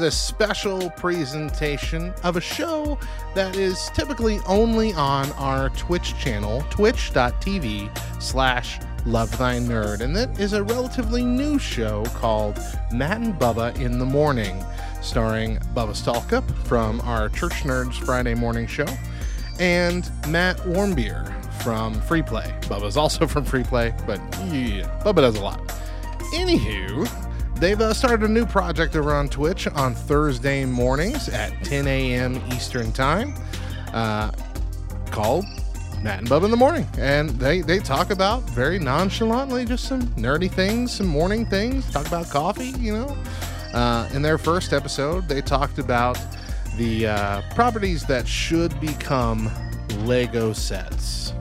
this special presentation of a show that is typically only on our Twitch channel, twitch.tv slash Love Thy Nerd. And that is a relatively new show called Matt and Bubba in the Morning, starring Bubba Stalcup from our Church Nerds Friday morning show and Matt Warmbier from Free Play. Bubba's also from Free Play, but yeah, Bubba does a lot. Anywho, they've uh, started a new project over on Twitch on Thursday mornings at 10 a.m. Eastern Time uh, called Matt and Bub in the Morning. And they, they talk about very nonchalantly just some nerdy things, some morning things, talk about coffee, you know. Uh, in their first episode, they talked about the uh, properties that should become Lego sets.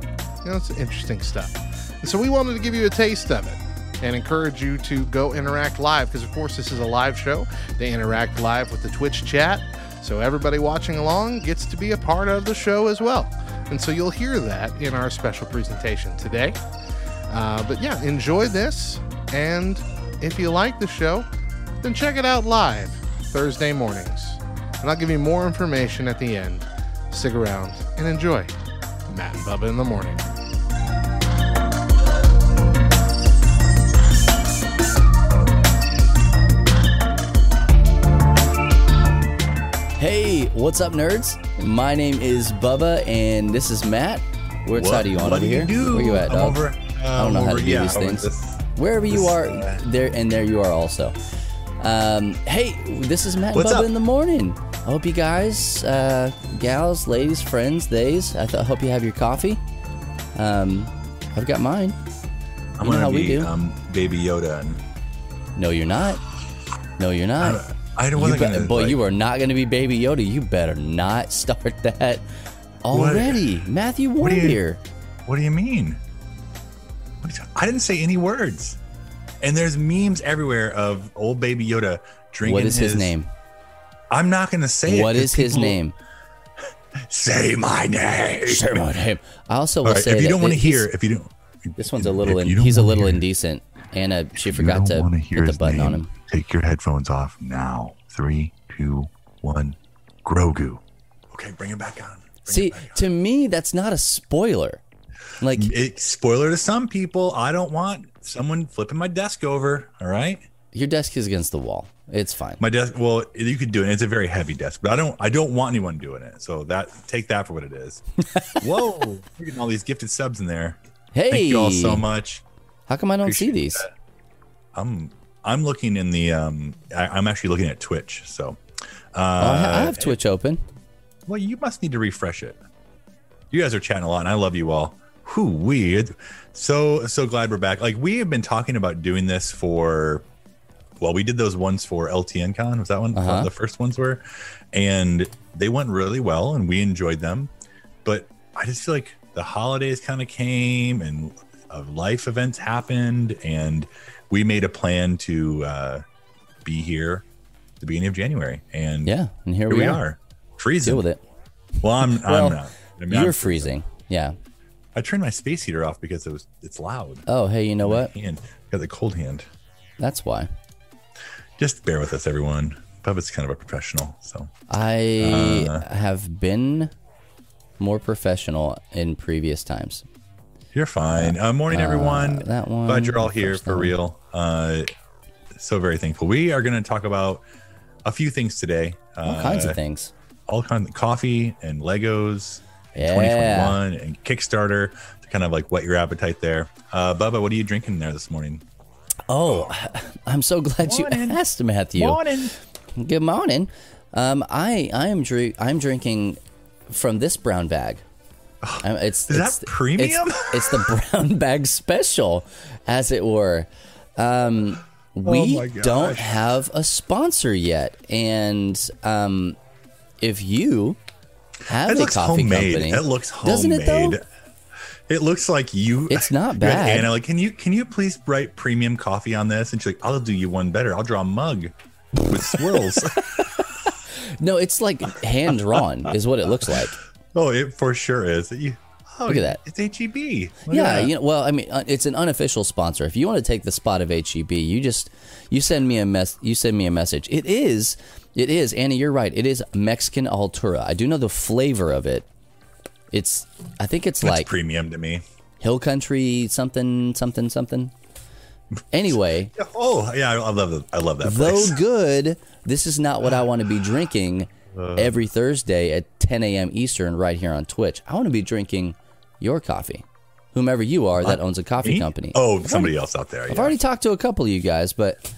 You know, it's interesting stuff. And so we wanted to give you a taste of it and encourage you to go interact live because, of course, this is a live show. They interact live with the Twitch chat. So everybody watching along gets to be a part of the show as well. And so you'll hear that in our special presentation today. Uh, but yeah, enjoy this. And if you like the show, then check it out live Thursday mornings. And I'll give you more information at the end. Stick around and enjoy Matt and Bubba in the morning. Hey, what's up, nerds? My name is Bubba, and this is Matt. What side are you on over here? do? Where you at, dog? over, I don't know how to do yeah, these things. this- Wherever you are, uh, there and there you are also. Um, hey, this is Matt and Bubba up? in the morning. I hope you guys, uh, gals, ladies, friends, theys. I th- hope you have your coffee. Um, I've got mine. I'm You know gonna how we be do. um, Baby Yoda. And No, you're not. No, you're not. I, don't want be- to. boy, you are not going to be Baby Yoda. You better not start that already. Matthew What do you- Warmbier. What do you mean? What is- I didn't say any words. And there's memes everywhere of old Baby Yoda drinking. What is his name? I'm not going to say it. What 'cause his name? Say my name. Say my name. I also will right, say if you don't want to hear, if you don't, this one's a little. In, he's a little indecent. Anna, she forgot to hit the his button on him. Take your headphones off now. Three, two, one. Grogu. Okay, bring it back on. Bring See, back on. to me, that's not a spoiler. Like, it, spoiler to some people. I don't want someone flipping my desk over. All right, your desk is against the wall. It's fine. my desk. Well, you could do it. It's a very heavy desk, but I don't. I don't want anyone doing it. So that take that for what it is. Whoa, we're getting all these gifted subs in there. hey, Thank you all so much. how come I don't see these? that. I'm I'm looking in the um. I, I'm actually looking at Twitch. So, uh, Oh, I have Twitch open. well, you must need to refresh it. You guys are chatting a lot, and I love you all. Who weird. So so glad we're back. Like we have been talking about doing this for. Well, we did those ones for LTN Con. Was that one Uh-huh. the first ones were, and they went really well, and we enjoyed them. But I just feel like the holidays kind of came, and uh, life events happened, and we made a plan to uh, be here at the beginning of January, and Yeah, and here, here we, we are. are, freezing. Deal with it. Well, I'm, Well, I'm not. I mean, You're I'm- freezing. Yeah. I turned my space heater off because it was it's loud. Oh, hey, you know what? Hand got the cold hand. That's why. Just bear with us, everyone. Bubba's kind of a professional, so I Uh. have been more professional in previous times. You're fine. Uh, morning, everyone. that one, Glad you're all here for real. Uh, so very thankful. We are going to talk about a few things today. All uh, kinds of things. all kinds of coffee and Legos. Yeah. 2021 and Kickstarter to kind of like whet your appetite there. Uh, Bubba, what are you drinking there this morning? Oh, I'm so glad Morning. you asked, Matthew. Morning. Good morning. Um, I I am drink I'm drinking from this brown bag. Um, it's Is that premium? It's, it's the brown bag special, as it were. Um, we Oh don't have a sponsor yet, and um, if you have It a looks coffee homemade. company, It looks doesn't homemade. it though? It looks like you. It's not bad. Anna, like, can you can you please write premium coffee on this? And she's like, I'll do you one better. I'll draw a mug with swirls. No, it's like hand drawn, is what it looks like. Oh, it for sure is. You- oh, Look at that. It's HEB. Look yeah, you know, well, I mean, uh, it's an unofficial sponsor. If you want to take the spot of HEB, you just you send me a mess. You send me a message. It is, it is, Annie. You're right. It is Mexican Altura. I do know the flavor of it. It's, I think it's That's like premium to me. Hill Country something something something. Anyway, Oh yeah, I love that. I love that though place. good, this is not what I want to be drinking Uh. every Thursday at 10 a.m. Eastern right here on Twitch. I want to be drinking your coffee, whomever you are that owns a coffee Me? company. Oh, somebody else out there. I've already talked to a couple of you guys, but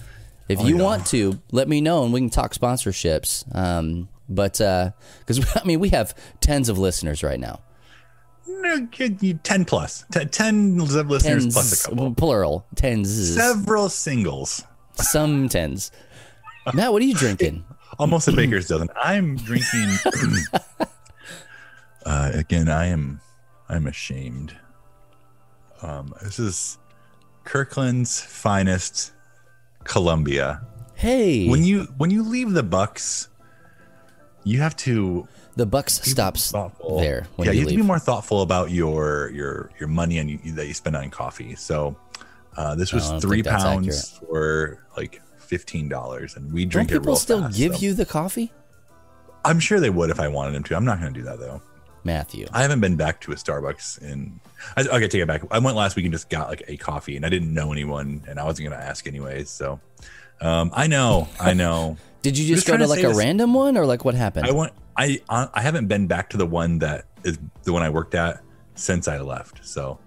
if you yeah. want to, let me know and we can talk sponsorships. Um, but because I mean, we have tens of listeners right now, No, kid, you- ten plus, Ten- ten listeners tens plus a couple, plural, tens, several singles. some tens. Matt, what are you drinking? Almost a baker's dozen. I'm drinking. uh, again, I am. I'm ashamed. Um, this is Kirkland's finest Columbia. Hey, When you when you leave the Bucks, you have to the Bucks stops thoughtful. there when yeah, you you have to be more thoughtful about your your your money and you, that you spend on coffee. So uh, this was three pounds for like fifteen dollars, and we Don't drink it people still fast, give so- you the coffee, I'm sure they would if I wanted them to. I'm not going to do that though. Matthew? I haven't been back to a Starbucks in. I, okay, take it back. I went last week and just got like a coffee, and I didn't know anyone, and I wasn't going to ask anyways. So um, I know, I know. Did you just just go to like a this- random one, or like what happened? I went. I I haven't been back to the one that is the one I worked at since I left. So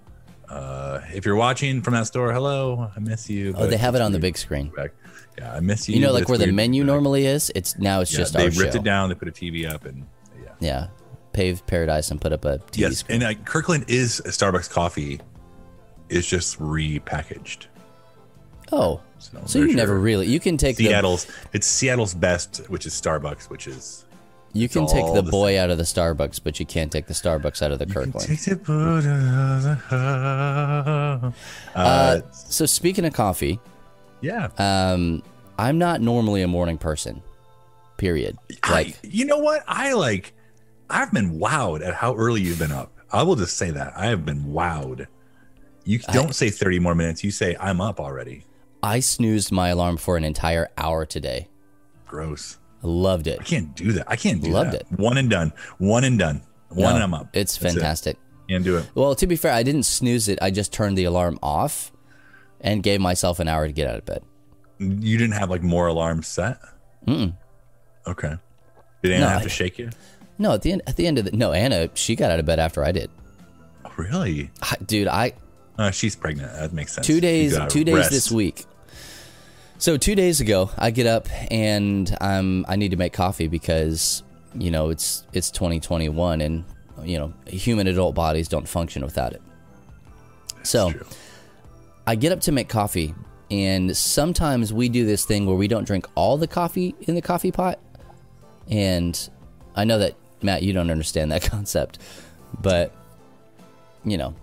uh, if you're watching from that store, hello, I miss you. oh, they have it on the big screen. back. Yeah, I miss you. You know, like where the weird to be menu back. normally is. It's now it's Yeah, just they ripped show. it down. They put a TV up, and yeah. Yeah, paved paradise and put up a TV Yes, screen. and uh, Kirkland is a Starbucks coffee. It's just repackaged. Oh, So, so you never really you can take the Seattle's. It's Seattle's best, which is Starbucks, which is you can take the the boy out of the Starbucks, but you can't take the Starbucks out of the Kirkland. Takes it, but, uh, Uh, so speaking of coffee, yeah. um, I'm not normally a morning person. Period. Like I, you know what? I like. I've been wowed at how early you've been up. I will just say that I have been wowed. You don't say thirty more minutes. You say I'm up already. I snoozed my alarm for an entire hour today. Gross. Loved it. I can't do that. I can't do Loved that. it. One and done. One and done. One No, and I'm up. It's That's it. fantastic. Can't do it. Well, to be fair, I didn't snooze it. I just turned the alarm off and gave myself an hour to get out of bed. You didn't have like more alarms set. Mm-mm. Okay. Did Anna No, have I- to shake you? No, at the end, at the end of the no, Anna, she got out of bed after I did. Oh, really? I- Dude, I Uh, she's pregnant. That makes sense. two days two days rest. this week. So two days ago, I get up and um, I need to make coffee because you know it's it's 2021 and you know human adult bodies don't function without it. So True. I get up to make coffee, and sometimes we do this thing where we don't drink all the coffee in the coffee pot. And I know that Matt, you don't understand that concept, but you know,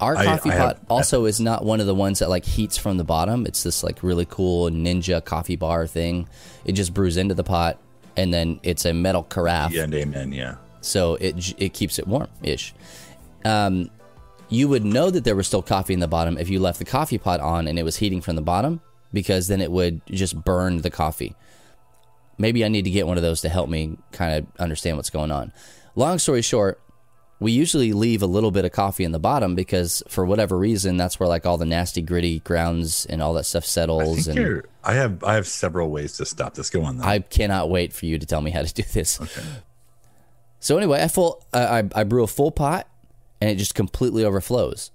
our I- coffee I have- pot also is not one of the ones that like heats from the bottom. It's this like really cool ninja coffee bar thing. It just brews into the pot, and then it's a metal carafe Yeah, and amen. Yeah. so it it keeps it warm ish. Um, you would know that there was still coffee in the bottom if you left the coffee pot on and it was heating from the bottom, because then it would just burn the coffee. Maybe I need to get one of those to help me kind of understand what's going on. Long story short, we usually leave a little bit of coffee in the bottom because for whatever reason, that's where like all the nasty gritty grounds and all that stuff settles. think and. I have. I have several ways to stop this. Go on. Though. I cannot wait for you to tell me how to do this. okay. So anyway, I full I, I I brew a full pot, and it just completely overflows.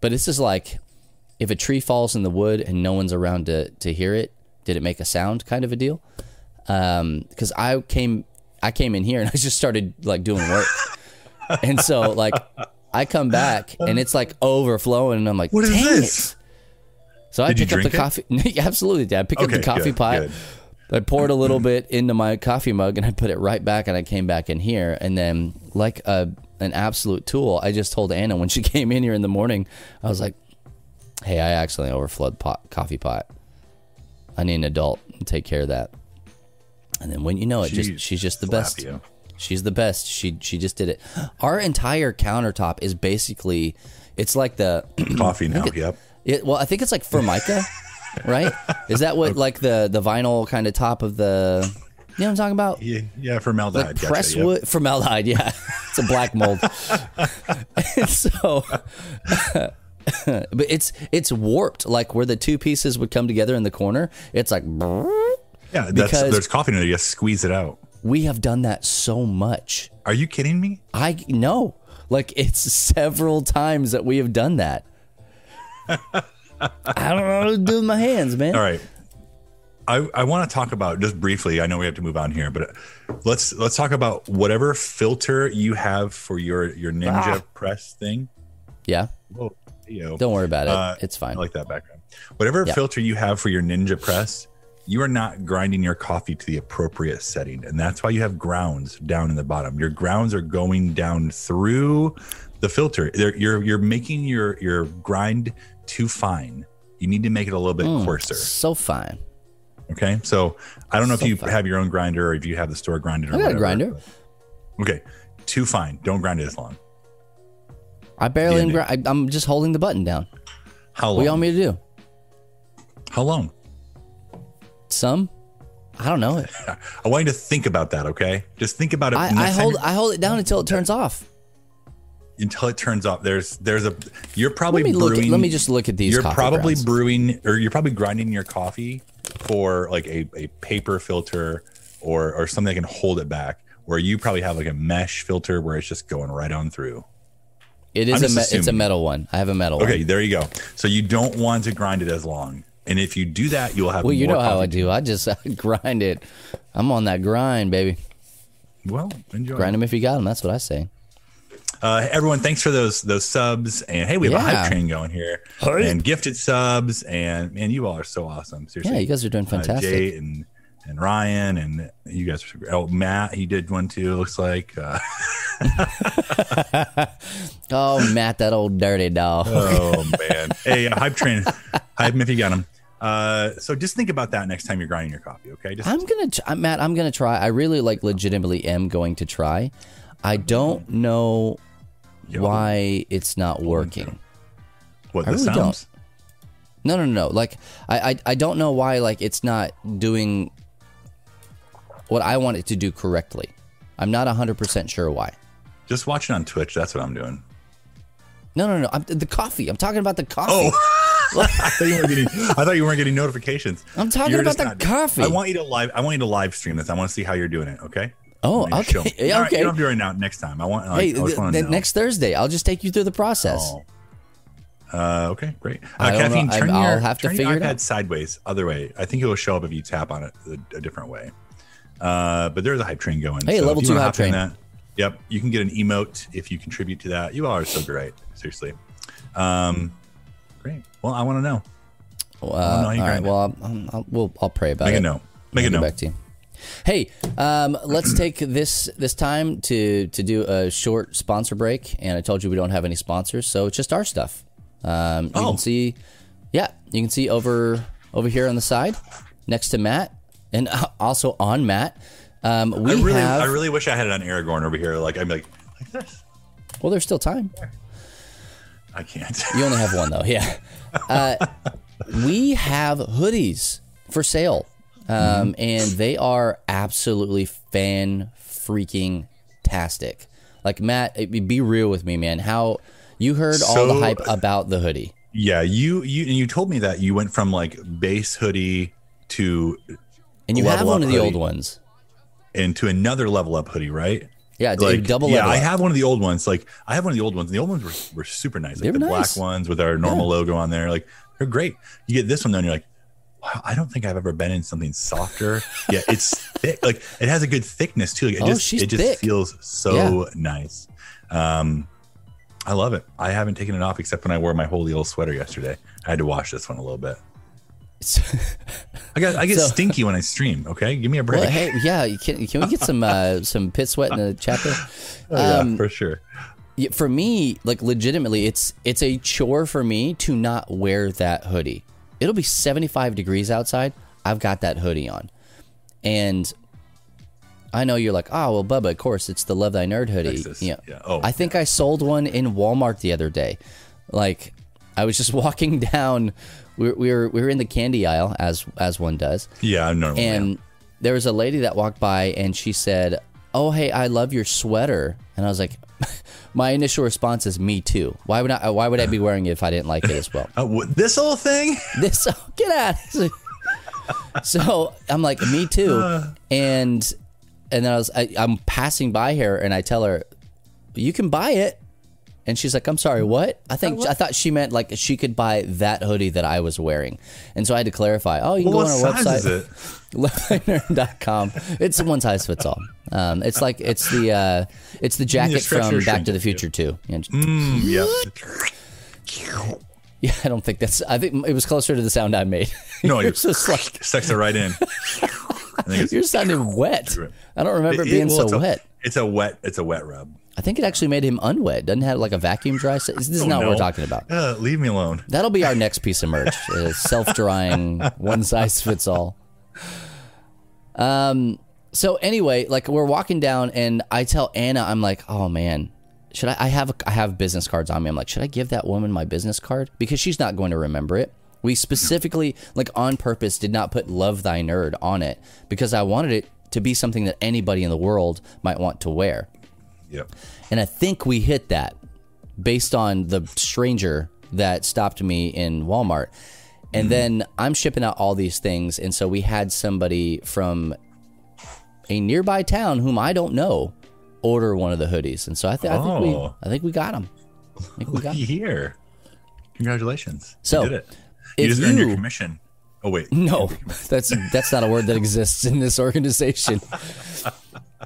But this is like if a tree falls in the wood and no one's around to to hear it, did it make a sound? Kind of a deal. Um, because I came I came in here and I just started like doing work, and so like I come back and it's like overflowing, and I'm like, What is "Dang this?" it." So I Did you pick up the drink coffee. Yeah, absolutely, Dad. Pick up the coffee good, pot. good. I poured a little bit into my coffee mug and I put it right back and I came back in here and then like a an absolute tool, I just told Anna when she came in here in the morning, I was like, "Hey, I accidentally overflowed pot coffee pot. I need an adult to take care of that." And then when you know it, She just she's just the slap best. you. She's the best. She she just did it. Our entire countertop is basically it's like the Coffee now. Yep. it, well, I think it's like Formica, right? Is that what like the the vinyl kind of top of the you know what I'm talking about? Yeah, yeah formaldehyde. Like gotcha, press yep. wood formaldehyde, yeah. it's a black mold. So but it's it's warped like where the two pieces would come together in the corner. It's like Yeah, that's, because- there's coffee in there. You just squeeze it out. We have done that so much. Are you kidding me? I know. Like it's several times that we have done that. I don't know what to do with my hands, man. All right. I, I want to talk about just briefly. I know we have to move on here, but let's let's talk about whatever filter you have for your your Ninja press thing. Yeah. Whoa. Don't worry about it. Uh, it's fine. I like that background. Whatever Yeah. filter you have for your Ninja press, you are not grinding your coffee to the appropriate setting, and that's why you have grounds down in the bottom. Your grounds are going down through the filter. They're, you're you're making your your grind too fine. You need to make it a little bit Hmm. coarser. so fine. Okay, so I don't know So if you fine. have your own grinder or if you have the store grinder. I got a whatever. grinder. Okay, too fine. Don't grind it as long. I barely. Yeah, I, I'm just holding the button down. How What do you want me to do? How long? Some? I don't know. It. I want you to think about that. Okay, just think about it. I, I hold. I hold it down until it turns off. until it turns off. There's there's a you're probably Let me brewing. At, let me just look at these. You're probably grounds. brewing or you're probably grinding your coffee for like a, a paper filter or or something that can hold it back. Where you probably have like a mesh filter where it's just going right on through. It is a. Me- it's a metal one. I have a metal Okay, one. there you go. So you don't want to grind it as long. And if you do that, you'll have Well, you more know how I do. I just I grind it. I'm on that grind, baby. Well, enjoy. Grind them if you got them. That's what I say. Uh, everyone, thanks for those those subs. And hey, we have a hype train going here, and gifted subs. And man, you all are so awesome. Seriously, Yeah, you guys are doing Uh, fantastic. Jay and and Ryan and you guys. Are, oh, Matt, he did one too. Looks like. Uh, Oh, Matt, that old dirty dog. oh man, hey, uh, hype train, hype him if you got him. Uh, so just think about that next time you're grinding your coffee. Okay, just I'm gonna, tr- Matt. I'm gonna try. I really like, legitimately, am going to try. I don't know Yo. why it's not working. what I the really sounds. No, no, no, no. Like, I, I, I don't know why. Like, it's not doing what I want it to do correctly. I'm not 100 percent sure why. Just watch it on Twitch. That's what I'm doing. No, no, no. I'm, the coffee. I'm talking about the coffee. Oh, I thought you weren't getting. I thought you weren't getting notifications. I'm talking You're about the coffee. I want you to live. I want you to live stream this. I want to see how you're doing it. Okay. Oh, I want you to okay. show me. All right, okay. you don't have to do it right now. Next time. I want. hey, I, I just the, want the to know. next Thursday, I'll just take you through the process. Oh. Uh, okay, great. Uh, I don't know. Caffeine, turn I'll your, have to turn figure your it iPad out. sideways, other way. I think it will show up if you tap on it a, a different way. Uh, but there's a hype train going. Hey, if level two hype in train. That, yep, you can get an emote if you contribute to that. You all are so great. Seriously. Um, great. Well, I want to know. Uh, know all right. Well, I'll, I'll, I'll, we'll, I'll pray about Make it. a note. Make a note. back to you. Hey, um, let's take this this time to to do a short sponsor break. And I told you we don't have any sponsors, so it's just our stuff. Um, you Oh. can see, yeah, you can see over over here on the side next to Matt, and also on Matt. Um, we I really, have. I really wish I had it on Aragorn over here. Like I'm like, like this. well, there's still time. I can't. You only have one though. Yeah. Uh, we have hoodies for sale, um, and they are absolutely fan freaking tastic. Like Matt, be real with me, man. How you heard all the hype about the hoodie? yeah, you you and you told me that you went from like base hoodie to And you have one of the old ones. into another level up hoodie, right? Yeah, Like, double yeah. I have one of the old ones. Like I have one of the old ones. And the old ones were, were super nice. Like They the were black ones with our normal logo on there. Like they're great. You get this one, then you're like, wow, I don't think I've ever been in something softer. yeah, it's thick. Like it has a good thickness too. Like, it Oh, just she's it just thick. feels so nice. Um, I love it. I haven't taken it off except when I wore my holy old sweater yesterday. I had to wash this one a little bit. I got I get So- stinky when I stream. Okay, give me a break. well, hey, yeah, you can can we get some uh, some pit sweat in the chat there? Oh, yeah, Um, for sure. For me, like legitimately, it's it's a chore for me to not wear that hoodie. It'll be 75 degrees outside. I've got that hoodie on. And I know you're like, oh well, Bubba. Of course, it's the Love Thy Nerd hoodie. Texas, Yeah. yeah. Oh, I think I sold one in Walmart the other day. Like, I was just walking down. We were, we were we were in the candy aisle as as one does, Yeah, I'm normal. and there was a lady that walked by and she said, "Oh hey, I love your sweater," and I was like. My initial response is me too. Why would I? Why would I be wearing it if I didn't like it as well? Uh, what, this whole thing? this get out so i'm like me too and and then i was I, i'm passing by her and i tell her you can buy it and she's like i'm sorry what i think i thought she meant like she could buy that hoodie that i was wearing and so i had to clarify oh you can Well, go what on our size website is it? lovethynerd.com it's one size fits all um, it's like it's the uh, it's the jacket from back to the future too Yeah, Mm, yeah. yeah i don't think that's i think it was closer to the sound i made No, you Yours was like sucks it right in. I think it's, You're sounding wet. I don't remember it it- being well, so it's a- wet. It's a wet. It's a wet rub. I think it actually made him unwet. Doesn't have like a vacuum dry. This is Oh, not what we're talking about. Uh, leave me alone. That'll be our next piece of merch: is self-drying, one size fits all. Um. So anyway, like we're walking down, and I tell Anna, I'm like, "Oh man, should I? I have I have business cards on me. I'm like, should I give that woman my business card because she's not going to remember it." We specifically, like on purpose, did not put "Love Thy Nerd" on it because I wanted it to be something that anybody in the world might want to wear. Yep. And I think we hit that based on the stranger that stopped me in Walmart. And hmm. then I'm shipping out all these things. And so we had somebody from a nearby town whom I don't know order one of the hoodies. And so I, th- I think we Oh. I think we got them. I think we got 'em. Looky here. Congratulations. So, you did it. You just earned your commission. Oh wait. No, that's that's not a word that exists in this organization.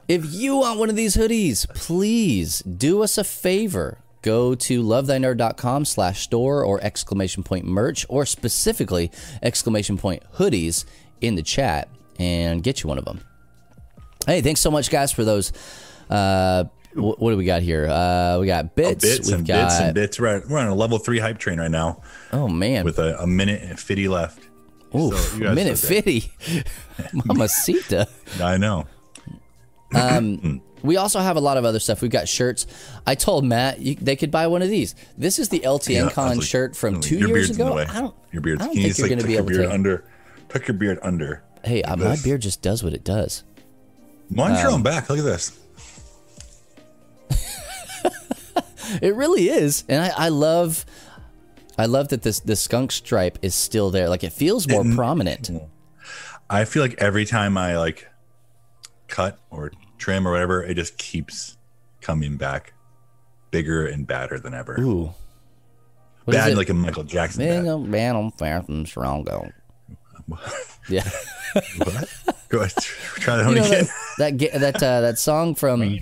If you want one of these hoodies, please do us a favor. Go to lovethynerd.com slash store or exclamation point merch or specifically exclamation point hoodies in the chat and get you one of them. Hey, thanks so much, guys, for those. Uh, wh- what do we got here? Uh, we got bits. Bits We've and got, bits and bits. We're, at, we're on a level three hype train right now Oh man, with a, a minute and 50 left. Ooh, So minute fifty, mamacita. I know. We also have a lot of other stuff. We've got shirts. I told Matt you, they could buy one of these. This is the LTN Yeah, Con like, shirt from no, two years beard's in the ago. I don't. Your beard. I don't Can think you're like, going to be your able to. under. Tuck your beard under. hey, uh, my beard just does what it does. Mine's Um, growing back. Look at this. It really is, and I, I love. I love that this the skunk stripe is still there. Like it feels more prominent. I feel like every time I like cut or trim or whatever, it just keeps coming back bigger and badder than ever. Ooh. What is Bad like a Michael Jackson. Big Bad. old man on fast and strong. Yeah. What? Go ahead. Try that one You know again. that that that uh, that song from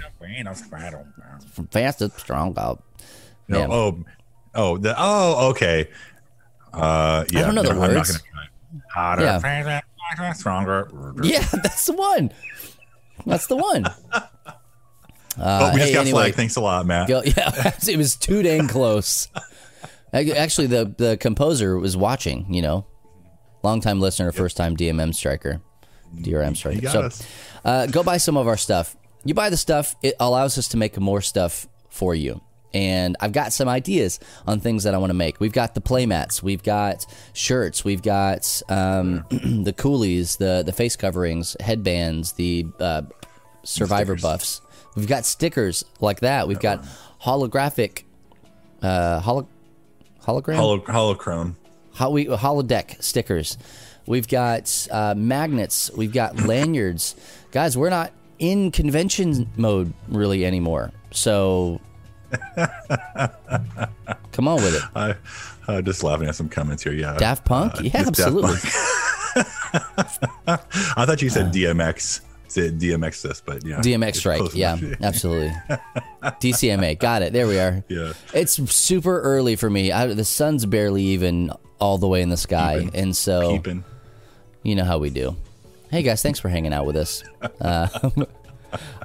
from Fast and Strong Go. No, oh, oh, the, oh, okay. Uh, yeah. I don't know the no, I'm not words. gonna try it. Harder, Yeah. faster, stronger. Yeah, that's the one. That's the one. Uh, Oh, we just hey, got anyway, flagged. Thanks a lot, Matt. go, yeah, it was too dang close. Actually, the the composer was watching. You know, longtime listener, first time DMM striker, DRM striker. so, uh, go buy some of our stuff. You buy the stuff; it allows us to make more stuff for you. And I've got some ideas on things that I want to make. We've got the playmats, we've got shirts, we've got um, the coolies, the the face coverings, headbands, the uh, survivor Stickers. buffs. We've got stickers like that. We've got holographic, uh, holo, hologram, Hollow, holochrome. Ho- we, holodeck stickers. We've got uh, magnets. We've got lanyards. Guys, we're not in convention mode really anymore. So come on with it. I, uh, just laughing at some comments here. Yeah. Daft Punk? Uh, yeah, absolutely. Punk. I thought you said DMX. Said DMX this, but yeah. DMX close Yeah, absolutely. DCMA. Got it. There we are. Yeah. It's super early for me. I, the sun's barely even all the way in the sky. Peeping. And so you know how we do. Hey guys, thanks for hanging out with us. Uh,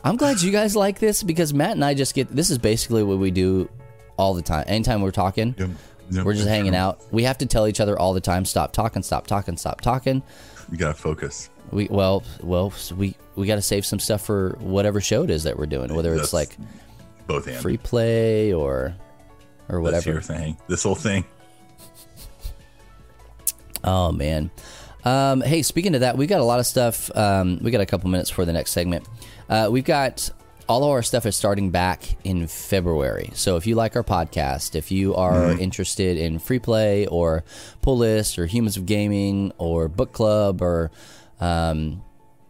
I'm glad you guys like this because Matt and I just get this is basically what we do all the time. Anytime we're talking, Yep. Yep. we're just hanging out. We have to tell each other all the time, stop talking, stop talking, stop talking. You gotta focus. We well, well, we we got to save some stuff for whatever show it is that we're doing, whether it's like Both and. free play or or That's whatever. your thing. This whole thing. Oh man. Um, hey, speaking of that, we got a lot of stuff. Um, we got a couple minutes for the next segment. Uh, we've got all of our stuff is starting back in February. So if you like our podcast, if you are interested in free play or pull list or humans of gaming or book club or um,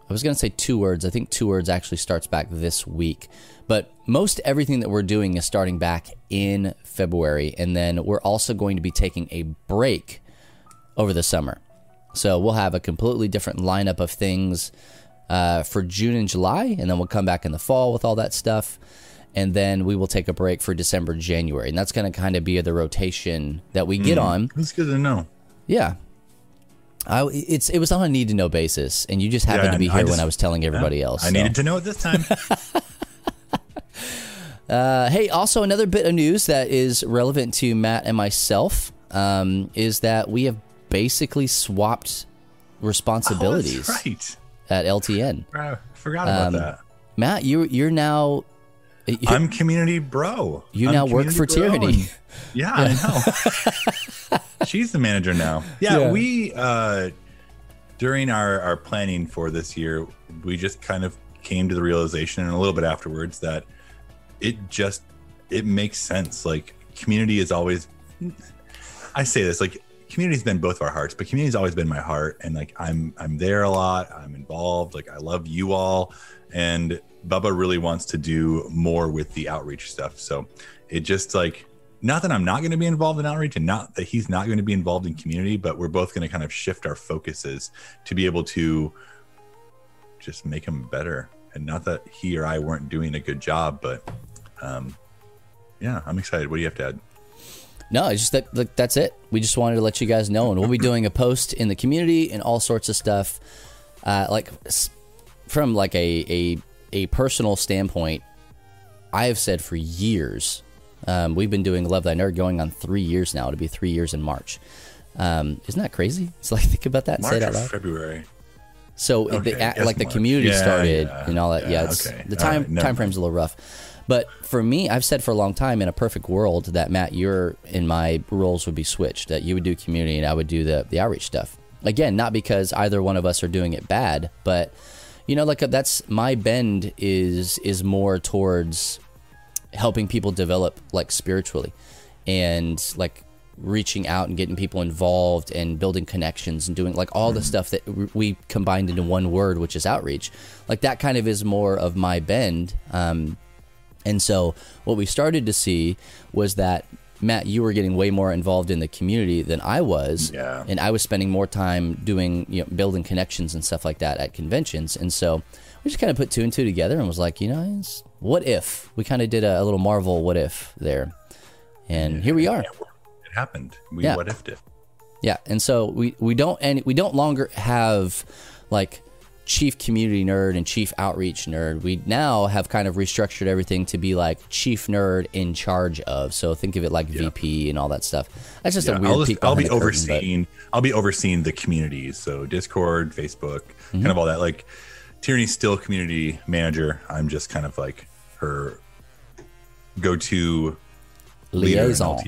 I was going to say two words. I think two words actually starts back this week. But most everything that we're doing is starting back in February. And then we're also going to be taking a break over the summer. So we'll have a completely different lineup of things uh, for June and July. And then we'll come back in the fall with all that stuff. And then we will take a break for December, January. And that's going to kind of be the rotation that we get on. That's good to know. Yeah. I, it's it was on a need to know basis, and you just happened Yeah, to be I here just- when I was telling everybody Yeah, else. I so. needed to know it this time. Uh, hey, also another bit of news that is relevant to Matt and myself um, is that we have basically swapped responsibilities Oh, that's right. At LTN. I forgot about Um, that. Matt, you you're now you- I'm community bro. You I'm now work for Tyranny. Yeah, I know. She's the manager now. Yeah, Yeah. we uh during our our planning for this year, we just kind of came to the realization and a little bit afterwards that it just it makes sense. Like community is always I say this like community's been both of our hearts, but community's always been my heart and like I'm I'm there a lot, I'm involved, like I love you all and Bubba really wants to do more with the outreach stuff. So it just like not that I'm not going to be involved in outreach and not that he's not going to be involved in community, but we're both going to kind of shift our focuses to be able to just make him better. And not that he or I weren't doing a good job, but um yeah, I'm excited. What do you have to add? No, it's just that like, that's it. We just wanted to let you guys know, and we'll be doing a post in the community and all sorts of stuff. Uh, like from like a a a personal standpoint, I have said for years. Um, we've been doing Love Thy Nerd going on three years now. It'll be three years in March. Um, isn't that crazy? It's like think about that and say March or. February. So Okay, the, like the community Yeah, started yeah, and all that. Yeah, yeah, it's, okay. the time right, time frame's a little rough. But for me, I've said for a long time in a perfect world that Matt, your and my roles would be switched. That you would do community and I would do the the outreach stuff. Again, not because either one of us are doing it bad, but you know, like that's my bend is is more towards helping people develop like spiritually and like reaching out and getting people involved and building connections and doing like all the stuff that we combined into one word which is outreach like that kind of is more of my bend um, and so what we started to see was that Matt, you were getting way more involved in the community than I was, Yeah. and I was spending more time doing, you know, building connections and stuff like that at conventions. And so we just kind of put two and two together and was like, you know, it's, what if we kind of did a, a little Marvel what if there, and here we are. It happened. We Yeah. what if it? Yeah, and so we we don't and we don't longer have like chief community nerd and chief outreach nerd. We now have kind of restructured everything to be like chief nerd in charge of. So think of it like VP and all that stuff. That's just a weird I'll, just, I'll be the curtain, overseeing. I'll be overseeing the communities, so Discord, Facebook, Mm-hmm. kind of all that. Like Tyranny's still community manager. I'm just kind of like her go-to liaison.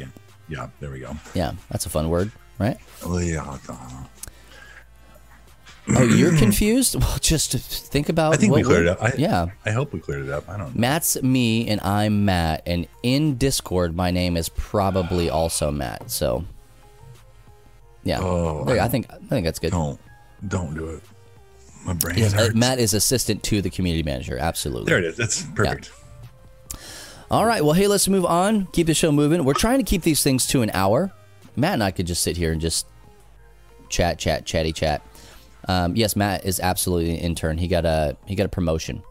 Yeah, there we go. Yeah, that's a fun word, right? Liaison. Oh, you're confused? Well, just think about. I think we cleared it up. I, yeah, I hope we cleared it up. I don't know. Matt's me and I'm Matt, and in Discord my name is probably also Matt. So, yeah, Oh, There, I I think I think that's good. Don't don't do it. My brain Yes, uh, hurts. Matt is assistant to the community manager. Absolutely. There it is. That's perfect. All right. Well, hey, let's move on. Keep the show moving. We're trying to keep these things to an hour. Matt and I could just sit here and just chat, chat, chatty, chat. Um, yes, Matt is absolutely an intern. He got a he got a promotion.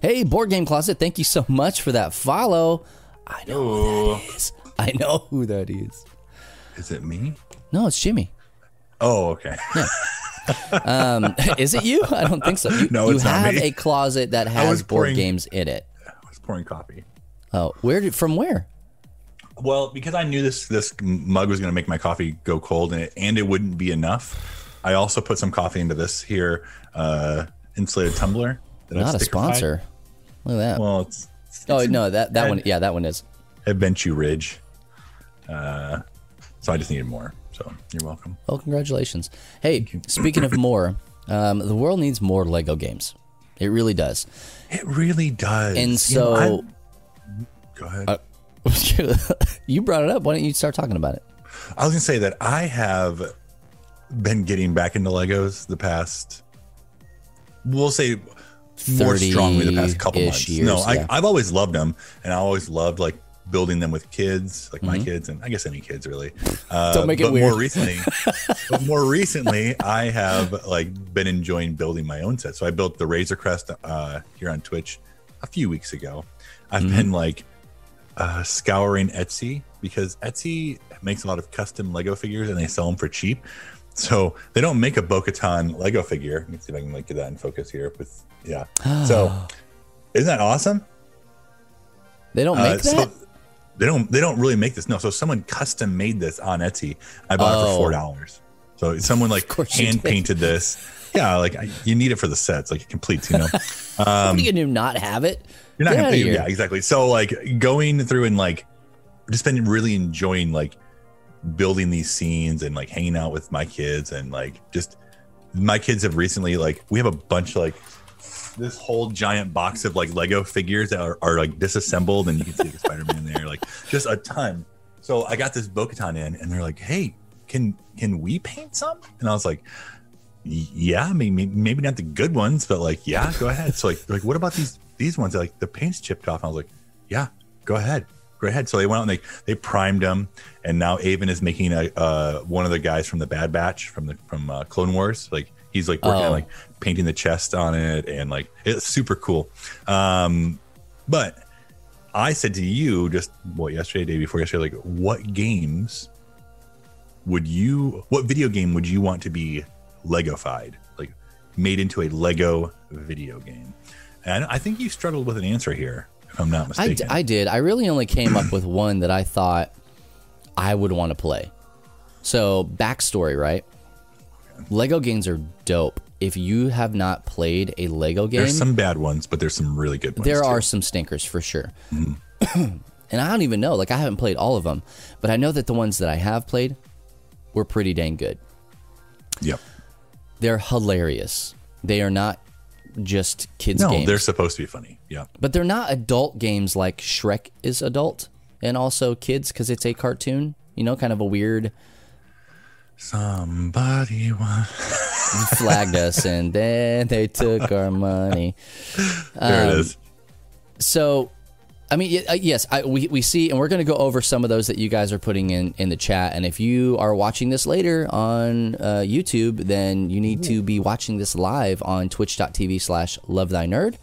Hey, board game closet. Thank you so much for that follow. I know who that is. I know who that is. Is it me? No, it's Jimmy. Oh, okay. Is it you? I don't think so. You, No, you have a closet that has board games in it. I was pouring coffee. Oh, where did from where? Well, because I knew this this mug was going to make my coffee go cold and it, and it wouldn't be enough. I also put some coffee into this here uh, insulated tumbler. that Not a sponsor. Look at that. Well, it's, it's oh it's no, that that one. Yeah, that one is. Adventure Ridge. Uh, so I just needed more. So you're welcome. Well, congratulations. Hey, speaking of more, um, the world needs more Lego games. It really does. It really does. And You know, so, go ahead. Uh, you brought it up. Why don't you start talking about it? I was gonna say that I have been getting back into Legos the past. We'll say more strongly the past couple months. years, no, I, yeah. I've always loved them, and I always loved like building them with kids, like my Mm-hmm. kids, and I guess any kids really. Uh, Don't make it but weird. More recently, but more recently, I have like been enjoying building my own set. So I built the Razor Crest uh, here on Twitch a few weeks ago. I've Mm-hmm. been like uh, scouring Etsy because Etsy makes a lot of custom Lego figures and they sell them for cheap. So they don't make a Bo-Katan Lego figure. Let me see if I can like get that in focus here. With yeah, so isn't that awesome? They don't Uh, make that. so they don't they don't really make this. No, so someone custom made this on Etsy. I bought it Oh. for four dollars. So someone like hand painted this. Yeah, like I, you need it for the sets, like it completes. You know. Do you do not have it? You're not Get gonna outta pay, here. yeah, exactly. So like going through and like just been really enjoying like building these scenes and like hanging out with my kids and like just my kids have recently like we have a bunch like this whole giant box of like Lego figures that are, are like disassembled and you can see like Spider-Man there, like just a ton. So I got this Bo-Katan in and they're like, hey, can can we paint some? And I was like, "Y- yeah, maybe maybe not the good ones, but like, yeah, go ahead. So like, like, what about these these ones? They're like the paint's chipped off. And I was like, yeah, go ahead, go ahead. So they went out and they they primed them, and now Avon is making a uh, one of the guys from the Bad Batch from the from uh, Clone Wars. Like he's like working on Oh. like painting the chest on it, and like it's super cool. Um, but I said to you just what yesterday, day before yesterday, like what games would you what video game would you want to be legofied like made into a lego video game and i think you struggled with an answer here i'm not I, mistaken I did. I really only came up with one that I thought I would want to play. So, backstory, right? Lego games are dope. If you have not played a Lego game, there's some bad ones but there's some really good ones there too. are some stinkers for sure. Mm-hmm. and I don't even know. Like, I haven't played all of them, but I know that the ones that I have played were pretty dang good. yep They're hilarious. They are not just kids' no games. they're supposed to be funny yeah But they're not adult games like Shrek is adult and also kids because it's a cartoon. You know, kind of a weird somebody flagged us and then they took our money. there Um, it is So, I mean, uh, yes, I, we, we see, and we're going to go over some of those that you guys are putting in in the chat. And if you are watching this later on uh, YouTube, then you need to be watching this live on twitch.tv slash love thy nerd.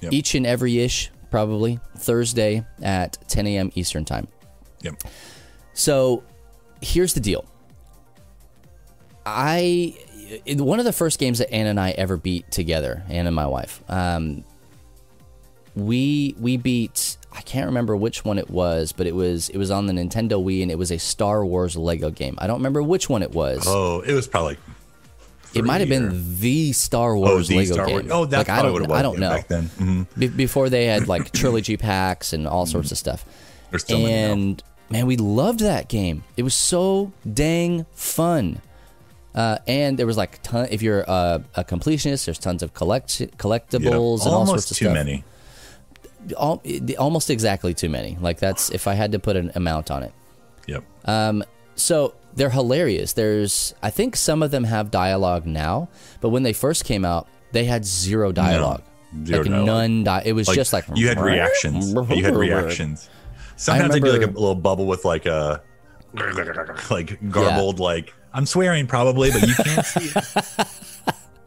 Yep. Each and every ish, probably Thursday at 10 a.m. Eastern time. yep So here's the deal. I one of the first games that Ann and I ever beat together, Ann and my wife. Um, we we beat I can't remember which one it was, but it was it was on the Nintendo Wii and it was a Star Wars Lego game. I don't remember which one it was. oh it was probably it might have been the Star oh Wars the Lego Star Wars. game. oh that's like, I don't what it was I don't know. back then Mhm. Be- before they had like trilogy packs and all sorts of stuff. And man, we loved that game. It was so dang fun. Uh, and there was like ton. If you're a, a completionist, there's tons of collect Yeah, collectibles and all sorts of too stuff. many Al- almost exactly too many. Like that's if I had to put an amount on it. yep um, So they're hilarious. There's, I think some of them have dialogue now, but when they first came out, they had zero dialogue. Zero like dialogue. none. Di- it was like, just like you had reactions you had reactions sometimes I, do like a little bubble with like a like garbled like i'm swearing probably but you can't see it.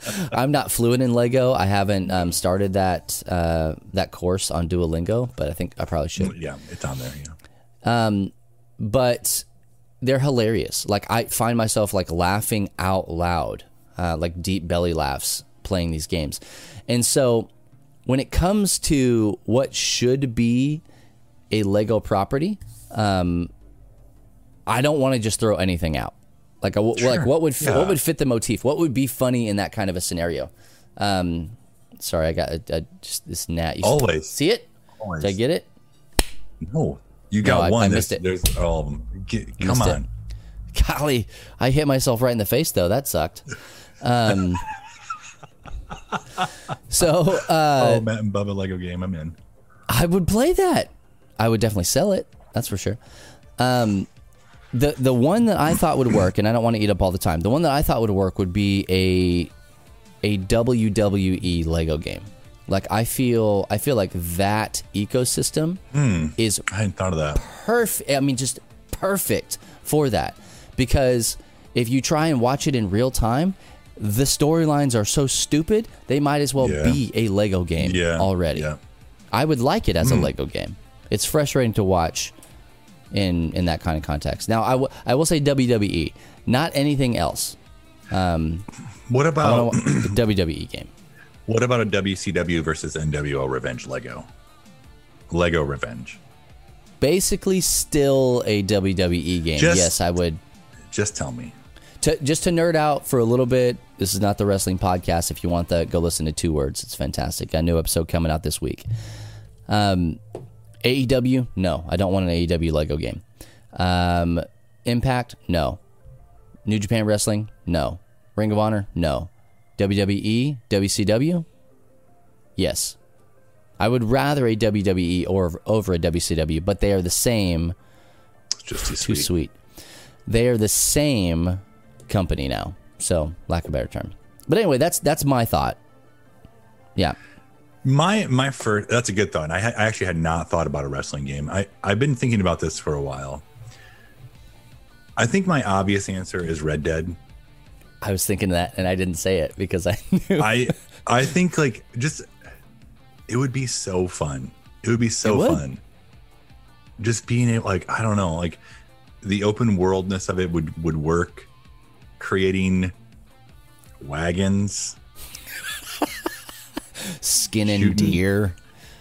I'm not fluent in Lego. I haven't um, started that uh, that course on Duolingo, but I think I probably should. yeah it's on there yeah But they're hilarious. Like I find myself like laughing out loud, uh, like deep belly laughs playing these games. And so when it comes to what should be a Lego property, um, I don't want to just throw anything out. Like a, like what would Yeah. what would fit the motif? What would be funny in that kind of a scenario? Um, sorry, I got just this gnat. You Always. see it? Always. Did I get it? No, you got I- one. I There's- missed it. There's all of them. Get, come Missed it. on. Golly, I hit myself right in the face though. That sucked. Um, so uh, oh, Matt and Bubba Lego game. I'm in. I would play that. I would definitely sell it. That's for sure. Um, the the one that I thought would work, and I don't want to eat up all the time. The one that I thought would work would be a a WWE Lego game. Like I feel, I feel like that ecosystem hmm. is I hadn't thought of that. perfect. I mean, just perfect for that. Because if you try and watch it in real time, the storylines are so stupid, they might as well Yeah. be a Lego game Yeah. already. Yeah. I would like it as a hmm. Lego game. It's frustrating to watch in in that kind of context. Now, I, w- I will say WWE, not anything else. What about the WWE game. what about a WCW versus NWO Revenge Lego? Lego Revenge. Basically, still a WWE game. Just- yes, I would. Just tell me. to, just to nerd out for a little bit, this is not the wrestling podcast. If you want that, go listen to Two Words. It's fantastic. Got a new episode coming out this week. Um, AEW, no, I don't want an AEW Lego game. Um, Impact, no. New Japan Wrestling, no. Ring of Honor, no. WWE, WCW, yes. I would rather a WWE or over a WCW, but they are the same just too too sweet. sweet. They are the same company now. So, lack of a better term. But anyway, that's that's my thought. Yeah. My my first that's a good thought. I, I actually had not thought about a wrestling game. I I've been thinking about this for a while. I think my obvious answer is Red Dead. I was thinking that and I didn't say it because I knew. I I think like just it would be so fun. It would be so would. fun. Just being able like I don't know, like the open worldness of it would would work. Creating wagons, Skinning Shooting. deer.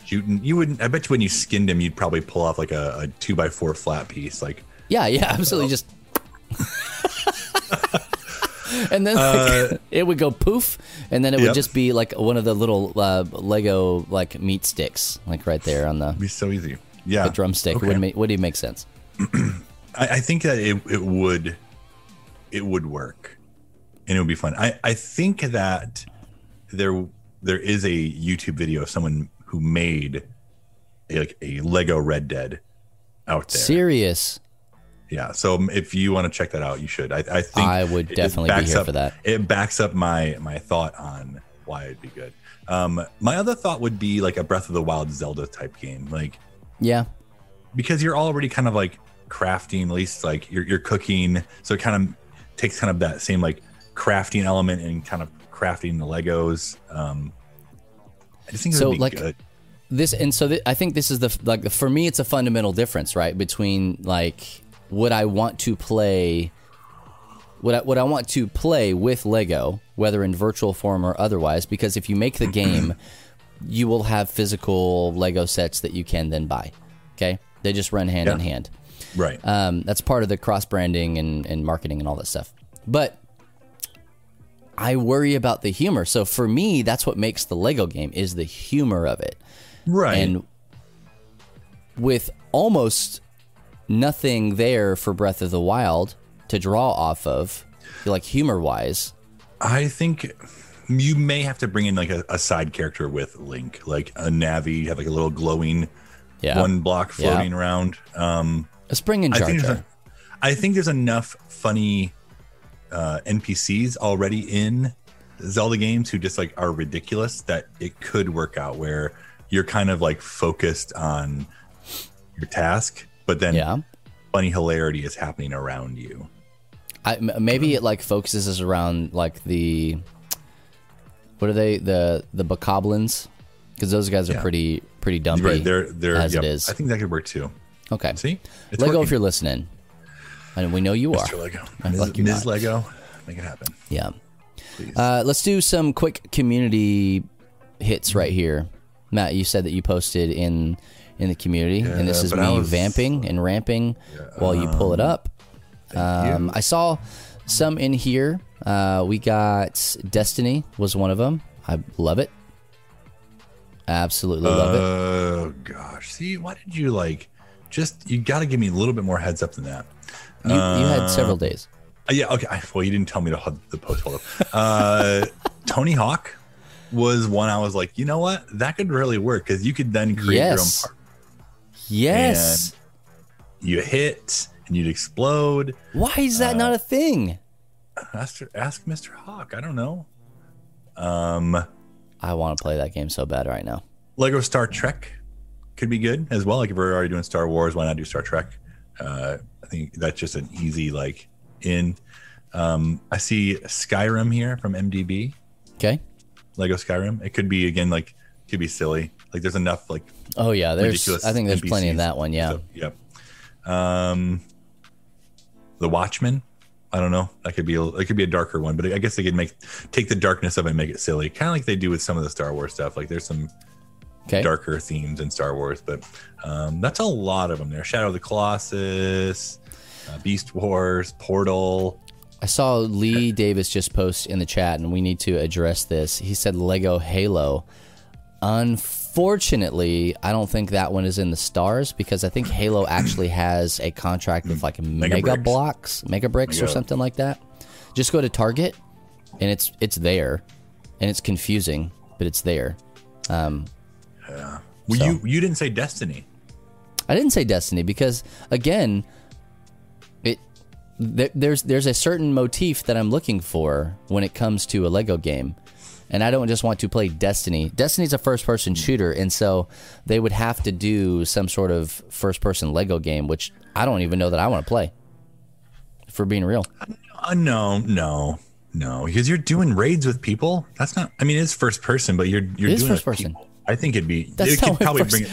shooting. You wouldn't. I bet you when you skinned him, you'd probably pull off like a, a two by four flat piece. Like Yeah, yeah, absolutely. Just. and then like, it would go poof, and then it would Yep. just be like one of the little uh, Lego like meat sticks, like right there on the, be so easy. Yeah, the drumstick. Okay. It wouldn't make, would even make sense. I, I think that it, it would it would work and it would be fun. I, I think that there there is a YouTube video of someone who made a, like a Lego Red Dead out there. Serious. Yeah. So if you want to check that out, you should. I, I think I would definitely be here up- for that. It backs up my my thought on why it'd be good. Um, my other thought would be like a Breath of the Wild Zelda type game, like Yeah. because you're already kind of like crafting, at least like you're, you're cooking. So it kind of takes kind of that same like crafting element and kind of crafting the Legos. Um, I just think it So, would be like, good. this and so th- i think this is the like for me it's a fundamental difference right between like what i want to play what I, what I want to play with lego whether in virtual form or otherwise because if you make the game you will have physical lego sets that you can then buy okay they just run hand in hand Right. um, that's part of the cross branding and, and marketing and all that stuff. But I worry about the humor. So for me, that's what makes the Lego game is the humor of it. right. And with almost nothing there for Breath of the Wild to draw off of, like humor wise. I think you may have to bring in like a, a side character with Link, like a Navi, have like a little glowing Yeah. one block Yeah. floating around. Um, A spring and I Jar Jar. I think there's enough funny uh, NPCs already in Zelda games who just like are ridiculous that it could work out where you're kind of like focused on your task, but then Yeah. funny hilarity is happening around you. I, m- maybe it like focuses us around like the what are they the the bokoblins because those guys are Yeah. pretty pretty dumpy Right? They're they're as yep, it is. I think that could work too. okay, See, it's Lego, working. if you're listening, and we know you are. Mr. Lego, I Ms. like Ms. Lego, make it happen. Yeah. Uh, let's do some quick community hits right here. Matt, you said that you posted in in the community, and this is me was- vamping and ramping while you pull it up. Um. I saw some in here. Uh, we got Destiny was one of them. I love it. Absolutely love it. Oh gosh. See, why did you like? Just you got to give me a little bit more heads up than that. You, you had several days. Uh, yeah. Okay. I, well, you didn't tell me to hold the post hold up. Uh, Tony Hawk was one I was like, you know what, that could really work because you could then create Yes. your own part. Yes. You hit and you'd explode. Why is that not a thing? Ask, ask Mr. Hawk. I don't know. Um, I want to play that game so bad right now. Lego Star Trek could be good as well. Like if we're already doing Star Wars, why not do Star Trek? Uh, think that's just an easy like in. Um, I see Skyrim here from MDB. Okay. Lego Skyrim. It could be again like could be silly. Like there's enough like Oh yeah, there's. ridiculous. I think there's plenty of that one. Yeah. So, yep. Um, the Watchmen. I don't know. That could be a, it could be a darker one, but I guess they could make take the darkness of it and make it silly, kind of like they do with some of the Star Wars stuff. Like there's some Okay. darker themes in Star Wars, but um, that's a lot of them there. Shadow of the Colossus, uh, Beast Wars, Portal. I saw Lee Davis just post in the chat, and we need to address this. He said Lego Halo. Unfortunately, I don't think that one is in the stars because I think Halo actually has a contract with like Mega, Bricks. Blocks, Mega Bricks, or something like that. Just go to Target, and it's it's there, and it's confusing, but it's there. Well, So- you you didn't say Destiny. I didn't say Destiny because again, there, there's there's a certain motif that I'm looking for when it comes to a Lego game, and I don't just want to play Destiny. Destiny's a first person shooter, and so they would have to do some sort of first person Lego game, which I don't even know that I want to play. For being real, Uh, no, no, no, because you're doing raids with people. That's not. I mean, it's first person, but you're you're doing first person. people. I think it'd be. that's it could probably first, bring it.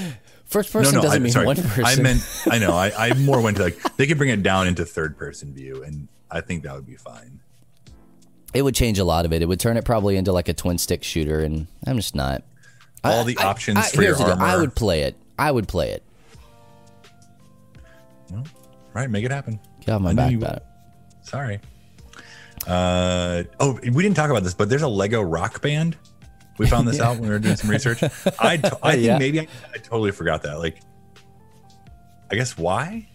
First person no, no, doesn't I, mean sorry. one person. I meant. I know. I, I more went to like they could bring it down into third person view, and I think that would be fine. it would change a lot of it. It would turn it probably into like a twin stick shooter, and I'm just not. All I- the options I- for your here's the deal. armor. I would play it. I would play it. Right, make it happen. Get off my back you about it. Sorry. Uh oh, we didn't talk about this, but there's a Lego rock band. We found this out when we were doing some research. I t- I think Yeah. maybe I, I totally forgot that. Like, I guess why?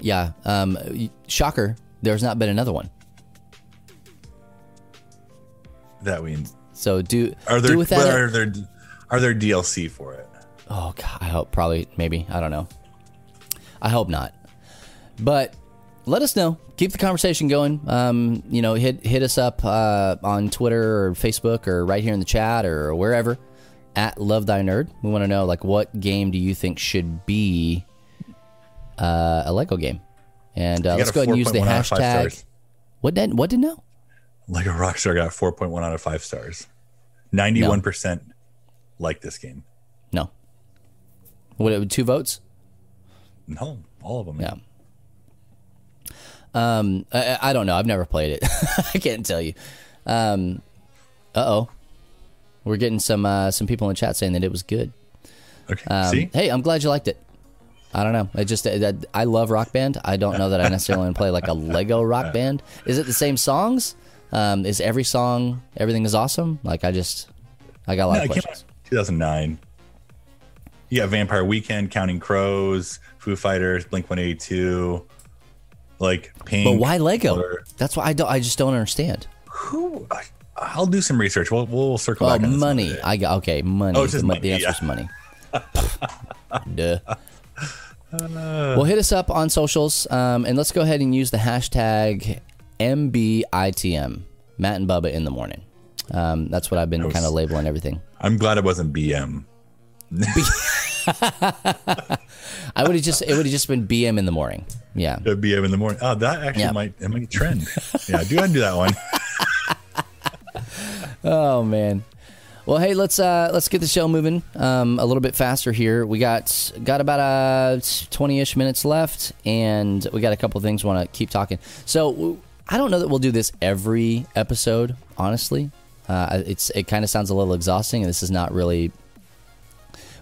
Yeah. Um, shocker. There's not been another one. That we So do are there do with that. are there are there DLC for it? oh God, I hope probably maybe I don't know. I hope not. But let us know. Keep the conversation going. Um, you know, hit hit us up uh, on Twitter or Facebook or right here in the chat or wherever at Love Thy Nerd. We want to know like what game do you think should be uh, a Lego game? And uh, let's go ahead and use the 4.1 out of five hashtag. What did what did no? Lego Rockstar got 4.1 out of 5 stars. 91% like this game. No. What two votes? No, all of them. Yeah. Um, I, I don't know. I've never played it. I can't tell you. Um, uh oh, we're getting some uh, some people in chat saying that it was good. Okay. Um, See? Hey, I'm glad you liked it. I don't know. I just I, I love Rock Band. I don't know that I necessarily want to play like a Lego Rock Band. Is it the same songs? Um, is every song everything is awesome? Like I just I got a lot No, of questions. 2009. You got Vampire Weekend, Counting Crows, Foo Fighters, Blink 182, like Pink. But why Lego? or- That's why I don't. I just don't understand. Who? I, I'll do some research. We'll, we'll circle Oh, back. on money. I got okay. Money. Oh, it's the, just mo- money, the answer yeah. is money. Duh. well, hit us up on socials, um, and let's go ahead and use the hashtag MBITM. Matt and Bubba in the morning. Um, that's what I've been kind of labeling everything. I'm glad it wasn't BM. I would have just it would have just been BM in the morning. Yeah. BM in the morning. Oh, that actually Yeah. might it might trend. yeah, do I do that one? Oh man. Well, hey, let's uh, let's get the show moving um, a little bit faster here. We got got about uh, twenty ish minutes left, and we got a couple things want to keep talking. So I don't know that we'll do this every episode. Honestly, uh, it's it kind of sounds a little exhausting, and this is not really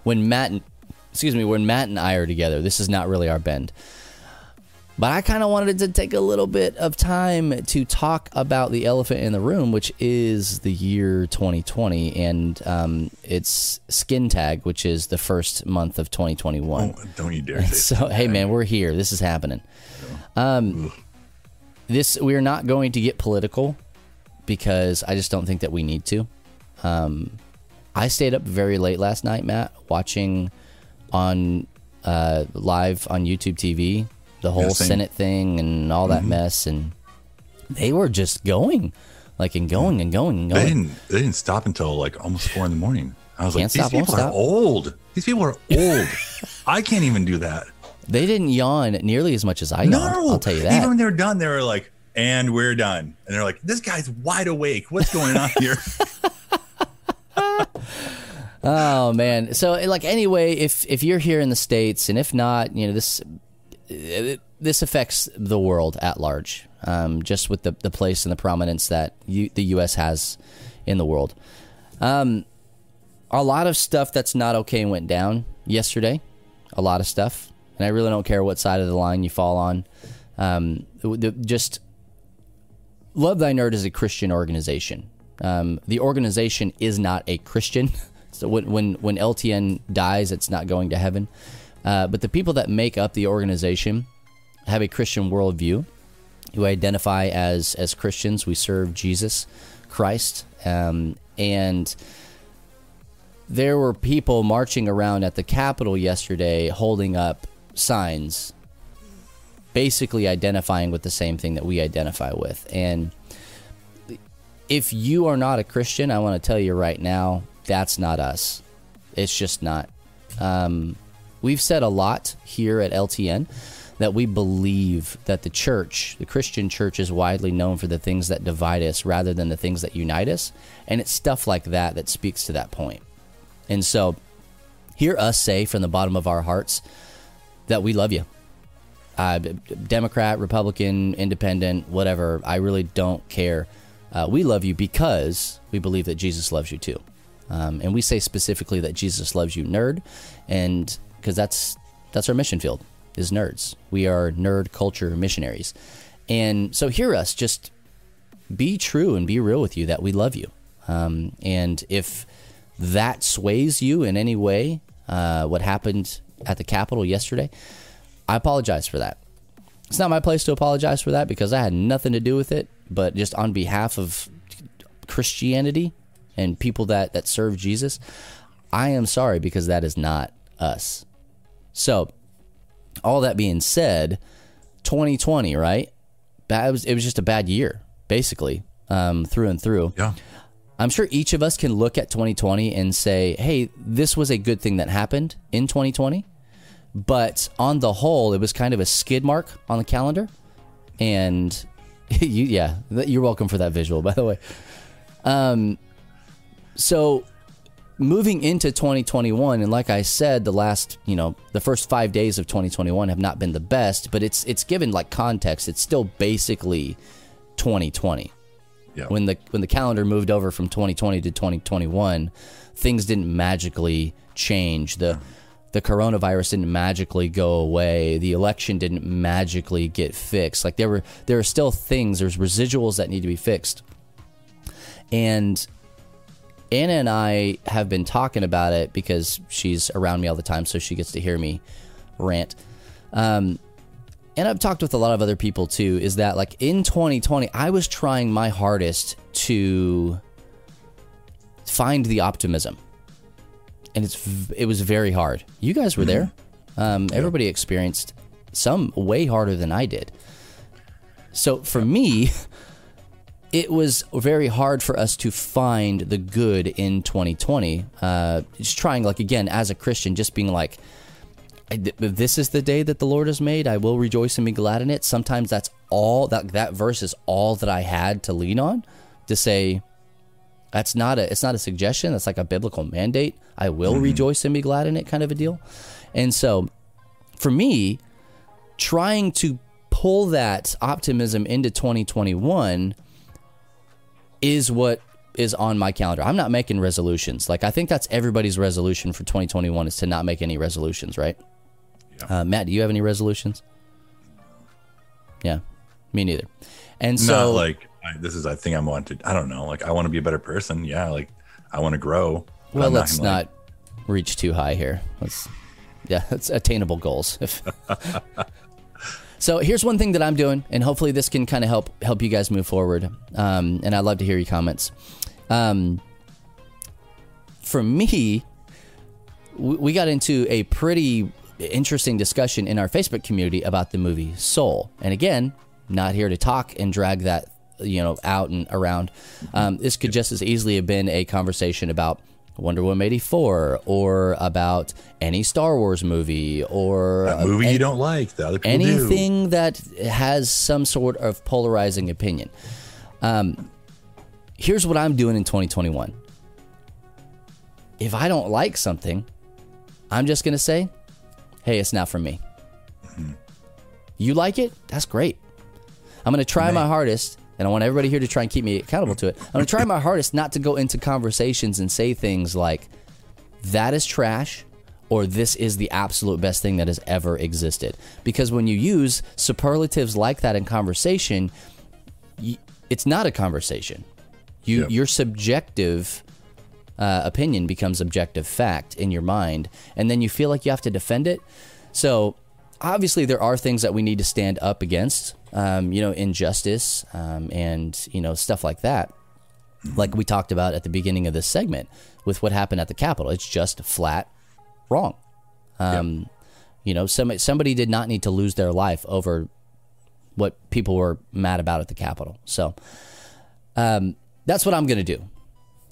when Matt and excuse me when Matt and I are together. This is not really our bend. But I kind of wanted to take a little bit of time to talk about the elephant in the room, which is the year 2020 and um, it's Skin Tag, which is the first month of 2021. Oh, don't you dare So, hey, man, we're here. This is happening. Um, this we're not going to get political because I just don't think that we need to. Um, I stayed up very late last night, Matt, watching on uh, live on YouTube TV the whole Yeah. Senate thing and all that mess, and they were just going, like and going and going and They didn't. They didn't stop until like almost four in the morning. I was Can't like, stop, these people are stop. old. These people are old. I can't even do that. They didn't yawn nearly as much as I yawned. No, I'll tell you that. Even when they're done, they were like, "And we're done." And they're like, "This guy's wide awake. What's going on here?" Oh man. So like anyway, if if you're here in the states, and if not, you know this it, this affects the world at large. Um, just with the the place and the prominence that you, the U.S. has in the world. Um, a lot of stuff that's not okay went down yesterday. A lot of stuff, and I really don't care what side of the line you fall on. Um, the, just Love Thy Nerd is a Christian organization. Um, the organization is not a Christian. So when, when, when LTN dies, it's not going to heaven. Uh, but the people that make up the organization have a Christian worldview, who identify as, as Christians. We serve Jesus Christ. Um, and there were people marching around at the Capitol yesterday holding up signs basically identifying with the same thing that we identify with. And if you are not a Christian, I want to tell you right now, that's not us. It's just not. Um, we've said a lot here at LTN that we believe that the church, the Christian church, is widely known for the things that divide us rather than the things that unite us. And it's stuff like that that speaks to that point. And so, hear us say from the bottom of our hearts that we love you uh, Democrat, Republican, Independent, whatever. I really don't care. Uh, we love you because we believe that Jesus loves you too, um, and we say specifically that Jesus loves you, nerd, and because that's that's our mission field is nerds. We are nerd culture missionaries, and so hear us just be true and be real with you that we love you, um, and if that sways you in any way, uh, what happened at the Capitol yesterday. I apologize for that. It's not my place to apologize for that because I had nothing to do with it, but just on behalf of Christianity and people that, that serve Jesus, I am sorry because that is not us. So, all that being said, 2020, right? Bad, it, was, it was just a bad year, basically, um, through and through. yeah. I'm sure each of us can look at 2020 and say, hey, this was a good thing that happened in 2020. But on the whole, it was kind of a skid mark on the calendar. And you, yeah, you're welcome for that visual, by the way. Um, so moving into 2021, and like I said, the last, you know, the first five days of 2021 have not been the best, but it's it's given like context. It's still basically 2020 Yeah. when the when the calendar moved over from 2020 to 2021 things didn't magically change. The the coronavirus didn't magically go away. The election didn't magically get fixed. Like there were there are still things. There's residuals that need to be fixed. And Anna and I have been talking about it because she's around me all the time so she gets to hear me rant um, and I've talked with a lot of other people too, is that like in 2020, I was trying my hardest to find the optimism. And it's it was very hard. You guys were there. Um, everybody experienced some way harder than I did. So for me, it was very hard for us to find the good in 2020. Uh, just trying, like, again, as a Christian, just being like, this is the day that the Lord has made. I will rejoice and be glad in it. Sometimes that's all that that verse is all that I had to lean on to say that's not a it's not a suggestion. That's like a biblical mandate. I will rejoice and be glad in it, kind of a deal. And so, for me, trying to pull that optimism into 2021 is what is on my calendar. I'm not making resolutions. Like I think that's everybody's resolution for 2021 is to not make any resolutions, right? Uh, Matt, do you have any resolutions? Yeah, me neither. And Not so, like I, this is I think I want to. I don't know. Like I want to be a better person. Yeah, like I want to grow. well, I'm let's gonna, like- not reach too high here. Let's, yeah, that's attainable goals. If so, here's one thing that I'm doing, and hopefully this can kind of help help you guys move forward. Um, and I'd love to hear your comments. Um, for me, we we got into a pretty interesting discussion in our Facebook community about the movie Soul. And again, not here to talk and drag that you know out and around. Um, this could just as easily have been a conversation about Wonder Woman eighty four or about any Star Wars movie or uh, movie you don't like. The other people do. anything that has some sort of polarizing opinion. Um, here's what I'm doing in 2021. If I don't like something, I'm just going to say, hey, it's not for me. You like it? That's great. I'm going to try my hardest, and I want everybody here to try and keep me accountable to it. I'm going to try my hardest not to go into conversations and say things like, that is trash or this is the absolute best thing that has ever existed. Because when you use superlatives like that in conversation, it's not a conversation. You, Yeah. Your subjective uh, opinion becomes objective fact in your mind, and then you feel like you have to defend it. So, obviously, there are things that we need to stand up against, um, you know, injustice um, and, you know, stuff like that like we talked about at the beginning of this segment with what happened at the Capitol. It's just flat wrong. Um, You know, somebody, somebody did not need to lose their life over what people were mad about at the Capitol. So um, that's what I'm going to do.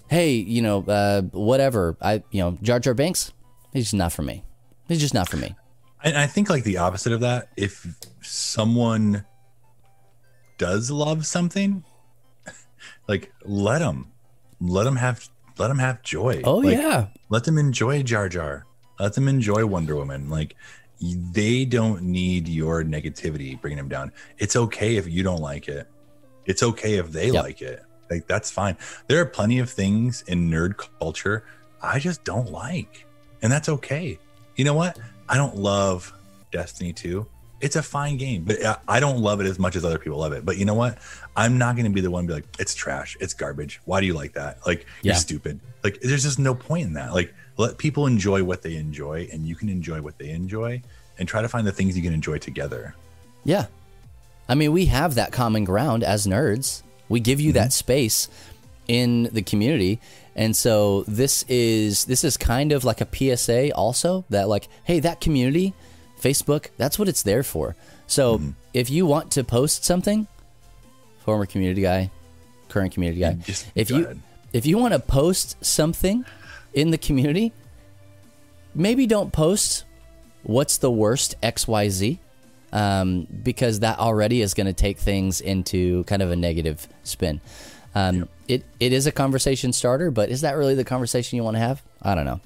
Hey, you know, uh, whatever. I, you know, Jar Jar Binks, he's just not for me. He's just not for me. And I think like the opposite of that, if someone does love something, like let them, let them have, let them have joy. Oh, Like, yeah. let them enjoy Jar Jar. Let them enjoy Wonder Woman. Like they don't need your negativity bringing them down. It's okay if you don't like it. It's okay if they Yep. like it. Like that's fine. There are plenty of things in nerd culture I just don't like, and that's okay. You know what? I don't love Destiny 2. It's a fine game, but I- don't love it as much as other people love it. But you know what? I'm not going to be the one to be like, it's trash, it's garbage. Why do you like that? Like, you're stupid. Like, there's just no point in that. Like, let people enjoy what they enjoy, and you can enjoy what they enjoy, and try to find the things you can enjoy together. Yeah. I mean, we have that common ground as nerds. We give you mm-hmm. that space in the community. And so this is this is kind of like a PSA also that like, hey, that community, Facebook, that's what it's there for. So if you want to post something, former community guy, current community guy, Just if you ahead. if you want to post something in the community, maybe don't post what's the worst XYZ um, because that already is going to take things into kind of a negative spin. Um, it, it is a conversation starter, but is that really the conversation you want to have? I don't know.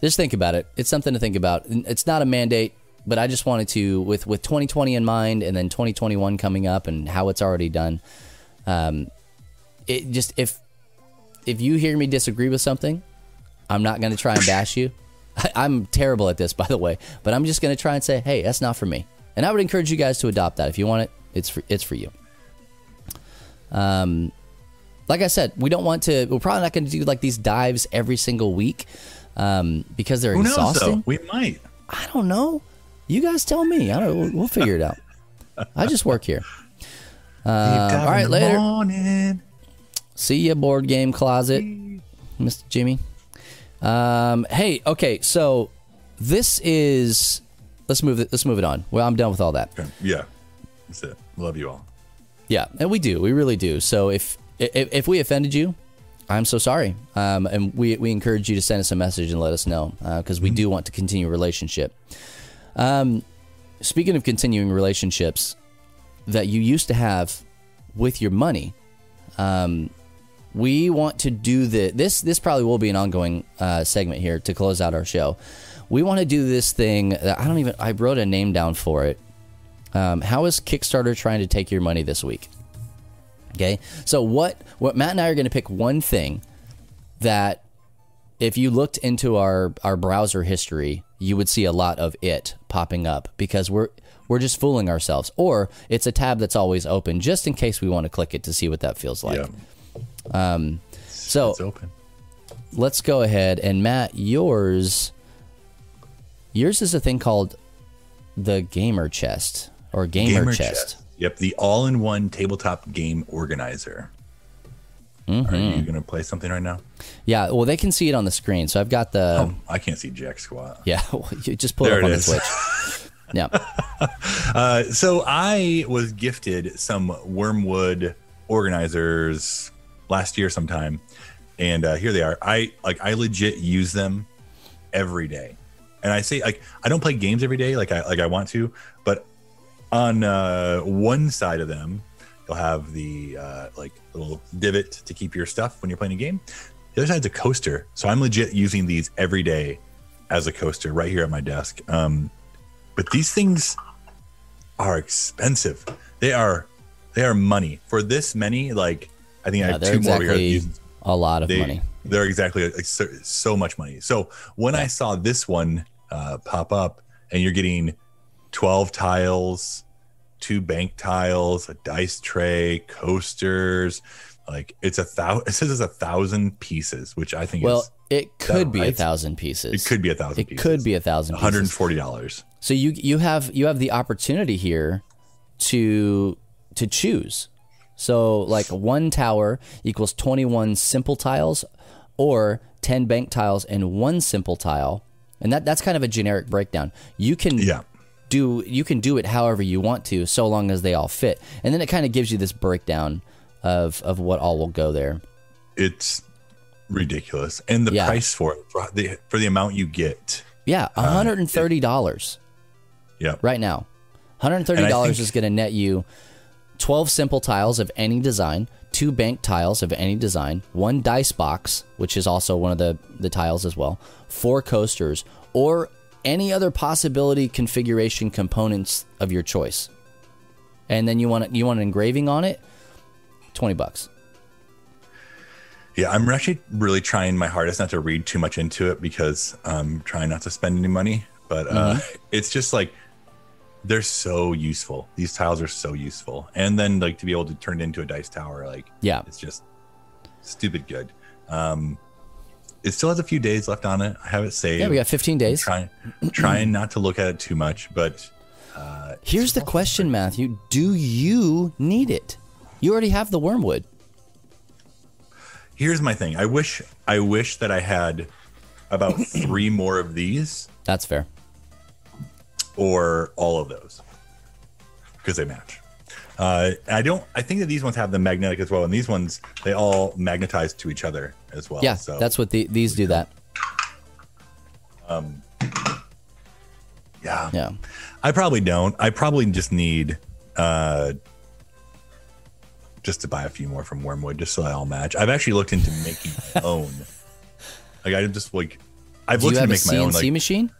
Just think about it. It's something to think about. It's not a mandate, but I just wanted to, with, with 2020 in mind and then 2021 coming up and how it's already done, um, it just, if, if you hear me disagree with something, I'm not going to try and bash you. I, I'm terrible at this, by the way, but I'm just going to try and say, hey, that's not for me. And I would encourage you guys to adopt that. If you want it, it's for, it's for you. Um, like I said, we don't want to. We're probably not going to do like these dives every single week um, because they're Who knows, exhausting. though? We might. I don't know. You guys tell me. I don't. We'll, we'll figure it out. I just work here. Uh, all right, later. Morning. See you, board game closet, Mr. Jimmy. Um, hey, okay, so this is. Let's move it. Let's move it on. Well, I'm done with all that. Okay. Yeah. That's it. Love you all. Yeah, and we do. We really do. So if if, if we offended you, I'm so sorry. Um, and we we encourage you to send us a message and let us know because we do want to continue a relationship. Um, speaking of continuing relationships that you used to have with your money, um, we want to do the this. This probably will be an ongoing uh, segment here to close out our show. We want to do this thing. That I don't even. I wrote a name down for it. Um, how is Kickstarter trying to take your money this week? Okay, so what what Matt and I are going to pick one thing that if you looked into our our browser history, you would see a lot of it popping up because we're we're just fooling ourselves. Or it's a tab that's always open just in case we want to click it to see what that feels like. yeah, Um So it's open. let's go ahead and Matt, yours yours is a thing called the gamer chest or gamer, chest. Yep, the all-in-one tabletop game organizer. Mm-hmm. Are you going to play something right now? Yeah, well they can see it on the screen. So I've got the Oh, I can't see jack squat. yeah, you just pull it There up on it the Switch. Yeah. Uh, so I was gifted some Wyrmwood organizers last year sometime, and uh, here they are. I like I legit use them every day, and I say like I don't play games every day like I like I want to, but on uh, one side of them you'll have the uh, like little divot to keep your stuff when you're playing a game. The other side's a coaster, so I'm legit using these every day as a coaster right here at my desk. Um, but these things are expensive. They are they are money for this many. Like I think I have two more. exactly use. a lot of They, money. They're exactly like so, so much money. So when I saw this one uh, pop up, and you're getting twelve tiles, two bank tiles, a dice tray, coasters. Like it's a thousand. It says it's a thousand pieces, which I think Well, is it could be a thousand pieces. it could be a thousand. It pieces. could be a thousand. and pieces. forty dollars. So you you have you have the opportunity here to to choose. So like one tower equals 21 simple tiles or 10 bank tiles and one simple tile. And that that's kind of a generic breakdown. You can Yeah. Do you can do it however you want to so long as they all fit. And then it kind of gives you this breakdown of of what all will go there. it's ridiculous and the Yeah. price for it for the for the amount you get Yeah, um, $130 yeah right now. $130 And I think- is going to net you 12 simple tiles of any design, two bank tiles of any design, one dice box, which is also one of the, the tiles as well, four coasters, or any other possibility configuration components of your choice. And then you want you want an engraving on it, 20 bucks. yeah i'm actually really trying my hardest not to read too much into it because i'm trying not to spend any money but uh Mm-hmm. it's just like they're so useful these tiles are so useful and then like to be able to turn it into a dice tower like Yeah. it's just stupid good um it still has a few days left on it i have it saved Yeah, we got 15 days. trying trying not to look at it too much but Here's the question, Matthew. Do you need it? You already have the Wyrmwood. here's my thing i wish i wish that i had about three more of these That's fair. or all of those because they match uh, i don't i think that these ones have the magnetic as well and these ones they all magnetize to each other as well Yeah, so that's what the, these do that. Um. Yeah Yeah. i probably don't i probably just need uh just to buy a few more from Wyrmwood just so they all match i've actually looked into making my own like i just like i've Do looked into make my own CNC like machine?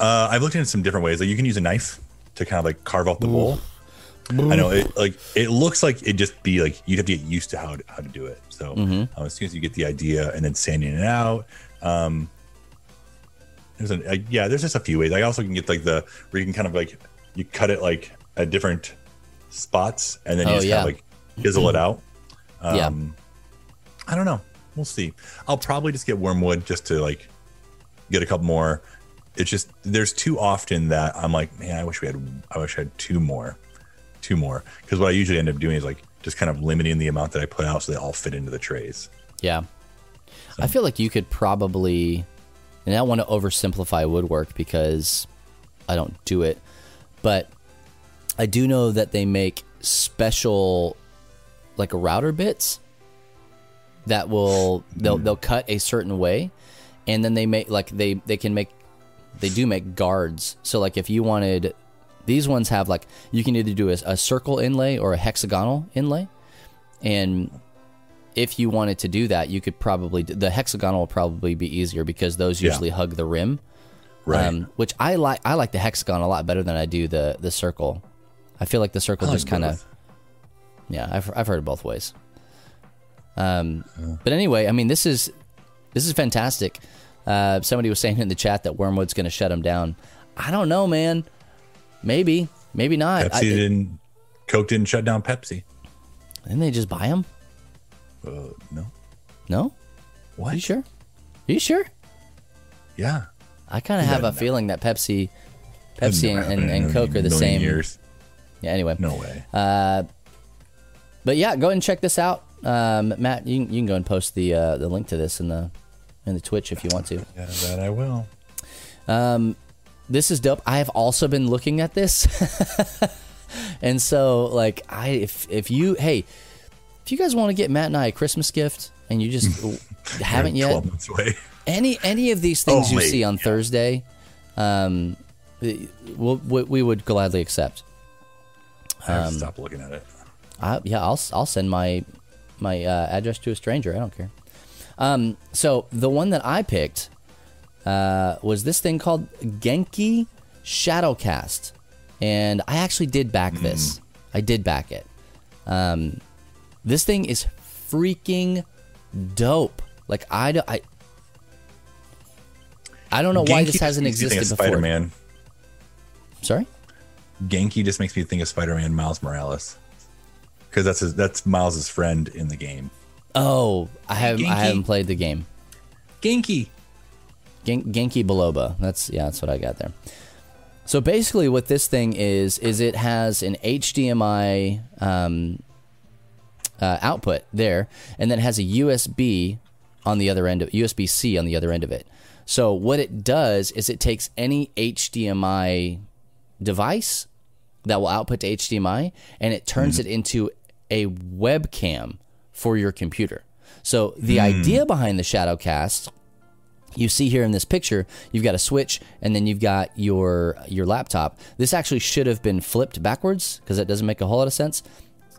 Uh, I've looked into some different ways. Like you can use a knife to kind of like carve out the bowl. I know it like it looks like it just be like you'd have to get used to how to, how to do it. So Mm-hmm. uh, as soon as you get the idea and then sanding it out, um, there's an uh, yeah, there's just a few ways. I also can get like the where you can kind of like you cut it like at different spots and then you Oh, just yeah. kind of like chisel it out. yeah. Um, I don't know. We'll see. I'll probably just get Wyrmwood just to like get a couple more. It's just there's too often that I'm like, man, I wish we had. I wish I had two more, two more. Because what I usually end up doing is like just kind of limiting the amount that I put out so they all fit into the trays. Yeah. I feel like you could probably, and I don't want to oversimplify woodwork because I don't do it, but I do know that they make special, like router bits that will they'll hmm. they'll cut a certain way, and then they make like they they can make they do make guards. So like if you wanted, these ones have like you can either do a, a circle inlay or a hexagonal inlay, and if you wanted to do that, you could probably the hexagonal will probably be easier because those Yeah. usually hug the rim. Right. Um, which I like. I like the hexagon a lot better than I do the the circle. I feel like the circle like just kind of yeah. I've I've heard it both ways. Um, but anyway, I mean this is this is fantastic. Uh, somebody was saying in the chat that Wyrmwood's going to shut him down. I don't know, man. Maybe, maybe not. Pepsi I, didn't. Coke didn't shut down Pepsi. didn't they just buy them? Uh, no. No. What? Are you sure? Are you sure? Yeah. I kind of have a no. feeling that Pepsi, Pepsi and, and, and Coke are the same. Years. Yeah. Anyway. No way. Uh, But yeah, go ahead and check this out. Um, Matt, you, can- you can go and post the uh, the link to this in the in the Twitch if you want to. yeah, that I will. This is dope. I have also been looking at this, and so like I if if you hey if you guys want to get Matt and I a Christmas gift and you just haven't yet Twelve months away. any any of these things you see on yeah. Thursday, um, we'll, we we would gladly accept. Um, stop looking at it. I, yeah, I'll I'll send my my uh, address to a stranger. I don't care. Um, so the one that I picked uh, was this thing called Genki Shadowcast, and I actually did back this. I did back it. Um, this thing is freaking dope. Like I do- I. I don't know why this hasn't makes me think existed before. Spider-Man. Sorry. Genki just makes me think of Spider-Man Miles Morales. Because that's his, that's Miles's friend in the game. Oh, I haven't I haven't played the game. Genki. Gen- Genki Biloba. That's yeah, that's what I got there. So basically, what this thing is is it has an HDMI um, uh, output there, and then it has a USB on the other end of USB C on the other end of it. So what it does is it takes any HDMI device that will output to HDMI and it turns it into a webcam for your computer. So the idea behind the Shadowcast you see here in this picture, you've got a switch and then you've got your your laptop. This actually should have been flipped backwards because that doesn't make a whole lot of sense.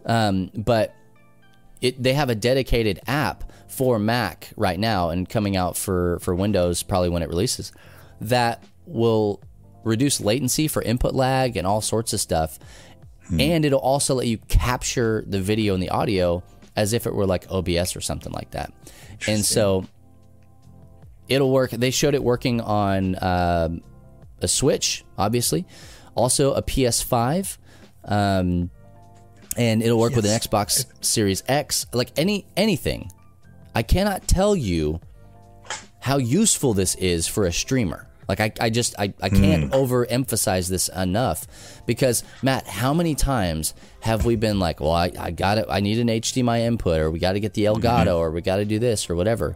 Um, but it they have a dedicated app for Mac right now and coming out for for Windows probably when it releases that will reduce latency for input lag and all sorts of stuff. And it'll also let you capture the video and the audio as if it were like OBS or something like that. And so it'll work. They showed it working on um, a Switch, obviously, also a PS5, um, and it'll work with an Xbox Series X. Like any anything, I cannot tell you how useful this is for a streamer. Like I, I just I, I can't overemphasize this enough because Matt, how many times have we been like, well, I, I got it, I need an HDMI input, or we got to get the Elgato, or we got to do this, or whatever.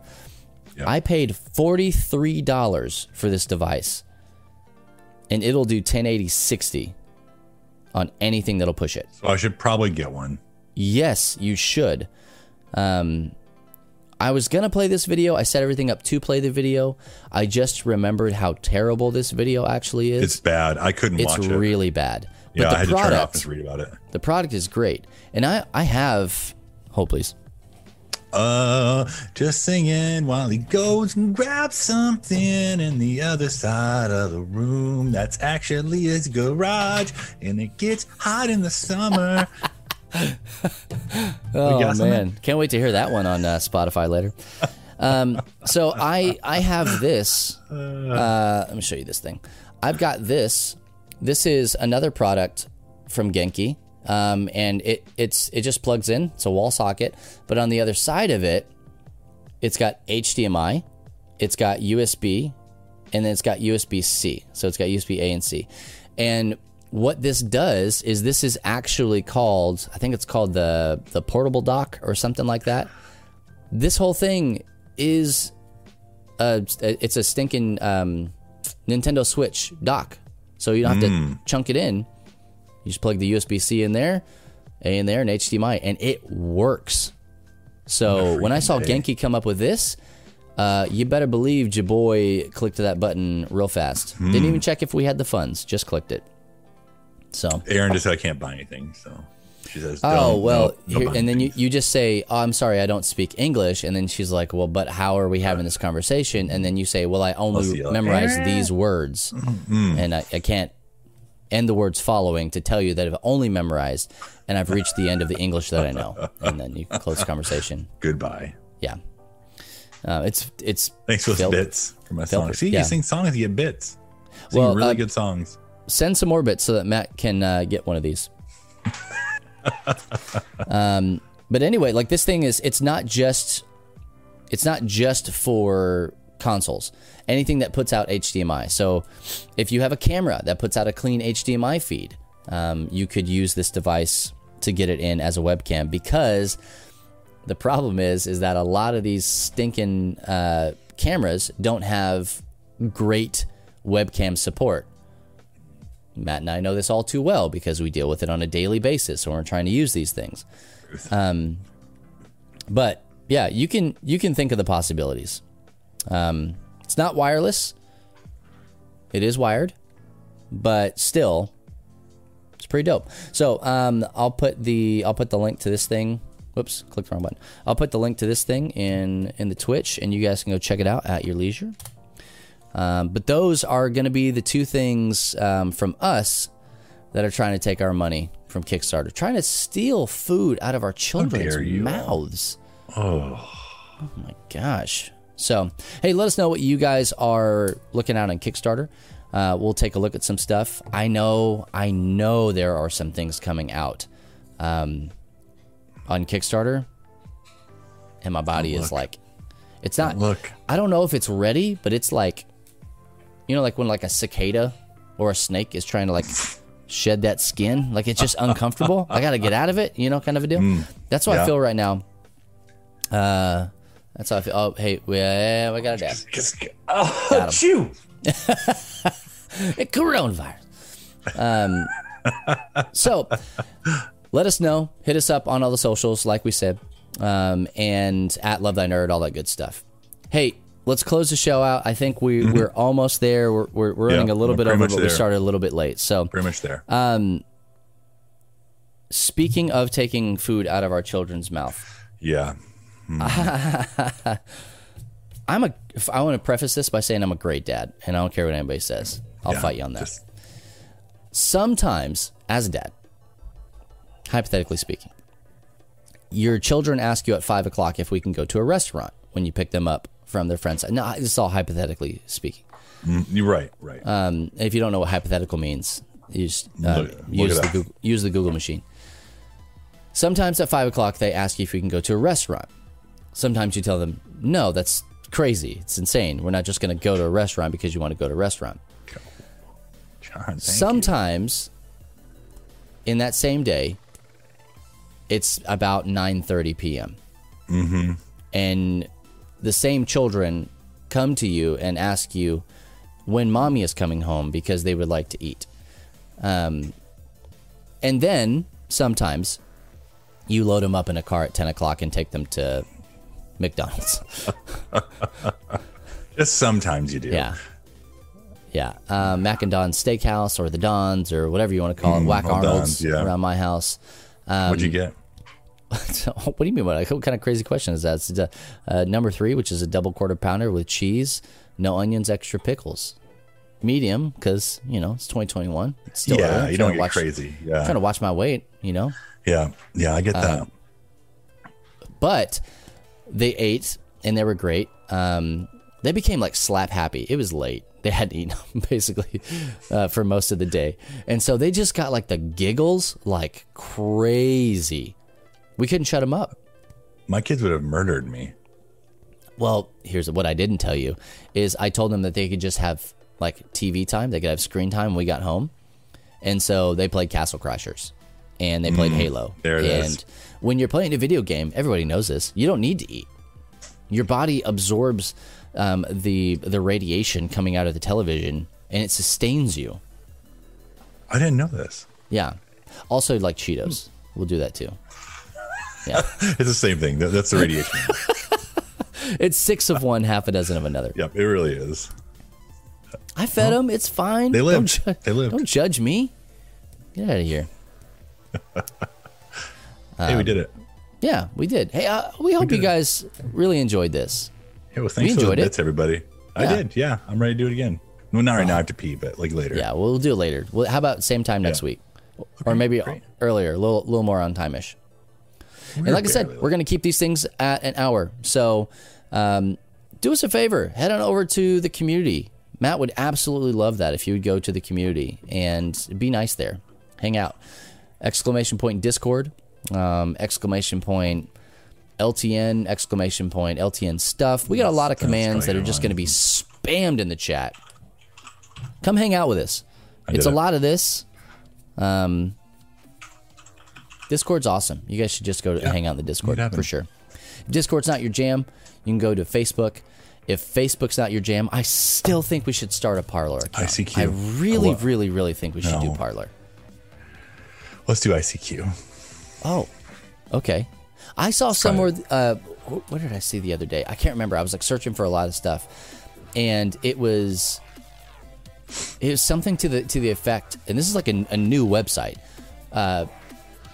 I paid forty three dollars for this device, and it'll do 1080 60 on anything that'll push it. So I should probably get one. Yes, you should. Um, I was gonna play this video. I set everything up to play the video. I just remembered how terrible this video actually is. It's bad. I couldn't It's watch it. really bad. But yeah, the I had to turn it off product, and read about it. the product is great, and I I have. Hold please. Uh, just singing while he goes and grabs something in the other side of the room. That's actually his garage, and it gets hot in the summer. Oh got something? man, can't wait to hear that one on uh, Spotify later. Um, so I I have this. Uh, let me show you this thing. I've got this. This is another product from Genki, um, and it it's it just plugs in. It's a wall socket, but on the other side of it, it's got HDMI, it's got USB, and then it's got USB C. So it's got USB A and C. And what this does is this is actually called I think it's called the the portable dock or something like that. This whole thing is a it's a stinking um, Nintendo Switch dock. So you don't have to chunk it in. You just plug the USB C in there, A in there, and HDMI, and it works. So when I saw freaking Genki come up with this, uh, you better believe your boy clicked that button real fast. Didn't even check if we had the funds, just clicked it. So, Aaron just said I can't buy anything, so she says, oh well, no, here, and then you, you just say, "Oh, I'm sorry, I don't speak English," and then she's like, "Well, but how are we having this conversation?" And then you say, "Well, I only you like, "Eh." these words, and I, I can't end the words following to tell you that I've only memorized and I've reached the end of the English that I know." And then you can close the conversation. Goodbye. Yeah. Uh, it's it's Thanks for those bits for my song. See, yeah. you sing songs, you get bits. Sing Well, really uh, good songs. send some more bits so that Matt can uh, get one of these. um, but anyway, like this thing is, it's not just, it's not just for consoles. Anything that puts out HDMI. So, if you have a camera that puts out a clean HDMI feed, um, you could use this device to get it in as a webcam. Because the problem is, is that a lot of these stinking uh, cameras don't have great webcam support. Matt and I know this all too well because we deal with it on a daily basis when we're trying to use these things. Um, but yeah, you can you can think of the possibilities. Um, it's not wireless. It is wired, but still, it's pretty dope. So um, I'll put the I'll put the link to this thing. Whoops, clicked the wrong button. I'll put the link to this thing in in the Twitch, and you guys can go check it out at your leisure. Um, but those are going to be the two things um, from us that are trying to take our money from Kickstarter, trying to steal food out of our children's mouths. Oh. my gosh. So, hey, let us know what you guys are looking at on Kickstarter. Uh, we'll take a look at some stuff. I know, I know there are some things coming out um, on Kickstarter, and my body is like, it's not. Look. I don't know if it's ready, but it's like, you know, like when like a cicada or a snake is trying to like shed that skin, like it's just uncomfortable. I got to get out of it, you know, kind of a deal. That's how I feel right now. Uh, that's how I feel. Oh, hey, we, uh, we got a dab. Oh, Got chew. coronavirus. Um, so let us know. Hit us up on all the socials, like we said, um, and at Love Thy Nerd, all that good stuff. Hey, let's close the show out. I think we we're almost there. We're we're, we're running Yeah, a little bit over, but we started a little bit late. So Pretty much there. Uh, speaking of taking food out of our children's mouth, yeah. I'm a. if I want to preface this by saying I'm a great dad, and I don't care what anybody says. I'll yeah. fight you on that. Just- sometimes as a dad hypothetically speaking your children ask you at five o'clock if we can go to a restaurant when you pick them up from their friends no this is all hypothetically speaking you're right. Right. um, if you don't know what hypothetical means just uh, Look- use, the. Google, use the google machine sometimes at five o'clock they ask you if you can go to a restaurant sometimes you tell them no that's crazy. It's insane. We're not just going to go to a restaurant because you want to go to a restaurant. John, thank you. sometimes in that same day it's about 9.30 p.m mm-hmm. and the same children come to you and ask you when mommy is coming home because they would like to eat. Um, and then sometimes you load them up in a car at 10 o'clock and take them to mcdonald's Just sometimes you do. Yeah. Yeah. Um, Mac and Don's Steakhouse or the Don's or whatever you want to call it. Whack oh, Arnold's Don's, yeah. around my house. What'd you get? What do you mean? What, what kind of crazy question is that? It's uh, uh, number three, which is a double quarter pounder with cheese, no onions, extra pickles. Medium, because, you know, it's 2021. It's still yeah, early. I'm you don't get watch, crazy. trying to watch my weight, you know? Yeah. Yeah, I get that. but they ate and they were great. Um, they became like slap happy. It was late. They hadn't eaten basically uh, for most of the day, and so they just got like the giggles like crazy. We couldn't shut them up. My kids would have murdered me. Well, here's what I didn't tell you is I told them that they could just have like TV time. They could have screen time when we got home, and so they played Castle Crashers, and they played Halo. Mm, there it and is. When you're playing a video game, everybody knows this. You don't need to eat. Your body absorbs um, the the radiation coming out of the television, and it sustains you. I didn't know this. Yeah. Also, like Cheetos, we'll do that too. Yeah, It's the same thing. That's the radiation. it's six of one, half a dozen of another. yep, it really is. I fed them. It's fine. They Don't ju- They lived. Don't judge me. Get out of here. hey, we did it. Yeah, we did. Hey, uh, we hope you did it. guys really enjoyed this. Yeah, well, thanks for enjoyed the it. bits, everybody. I Yeah. did. Yeah, I'm ready to do it again. Well, not right now. I have to pee, but like later. Yeah, we'll do it later. Well, how about same time next Yeah. week, or maybe great. earlier, a little, little more on time-ish. and like I said, barely we're going to keep these things at an hour. So um, do us a favor. Head on over to the community. Matt would absolutely love that if you would go to the community and be nice there, hang out. Exclamation point Discord, um, exclamation point LTN, exclamation point LTN stuff. We got a lot of commands that are just going to be spammed in the chat. Come hang out with us. It's a it. lot of this. Um, Discord's awesome. You guys should just go to hang out in the Discord for sure. If Discord's not your jam, you can go to Facebook. If Facebook's not your jam, I still think we should start a Parler account. ICQ. I really, really, really think we should do Parler. Let's do ICQ. Oh, okay. I saw somewhere. Uh, what did I see the other day? I can't remember. I was like searching for a lot of stuff, and it was it was something to the to the effect. And this is like a, a new website, uh,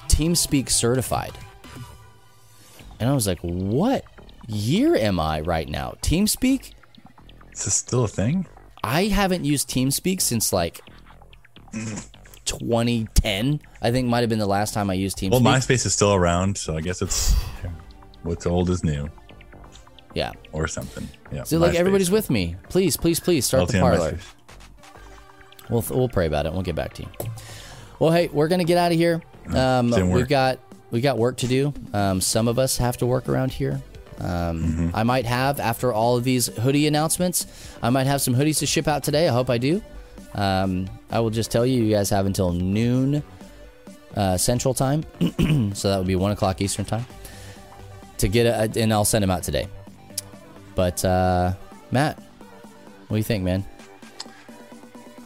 TeamSpeak certified. And I was like, what year am I right now? TeamSpeak? Is this still a thing? I haven't used TeamSpeak since like 2010. I think might have been the last time I used TeamSpeak. Well, MySpace is still around, so I guess it's what's old is new yeah. or something. Yeah. So like MySpace. everybody's with me. Please, please, please start the LTN Parler. MySpace. We'll we'll pray about it. We'll get back to you. Well, hey, we're gonna get out of here. Um, we've got we got work to do. Um, some of us have to work around here. Um, Mm-hmm. I might have after all of these hoodie announcements. I might have some hoodies to ship out today. I hope I do. Um, I will just tell you, you guys have until noon uh, Central Time, so that would be one o'clock Eastern Time to get it, and I'll send them out today. But uh, Matt, what do you think, man?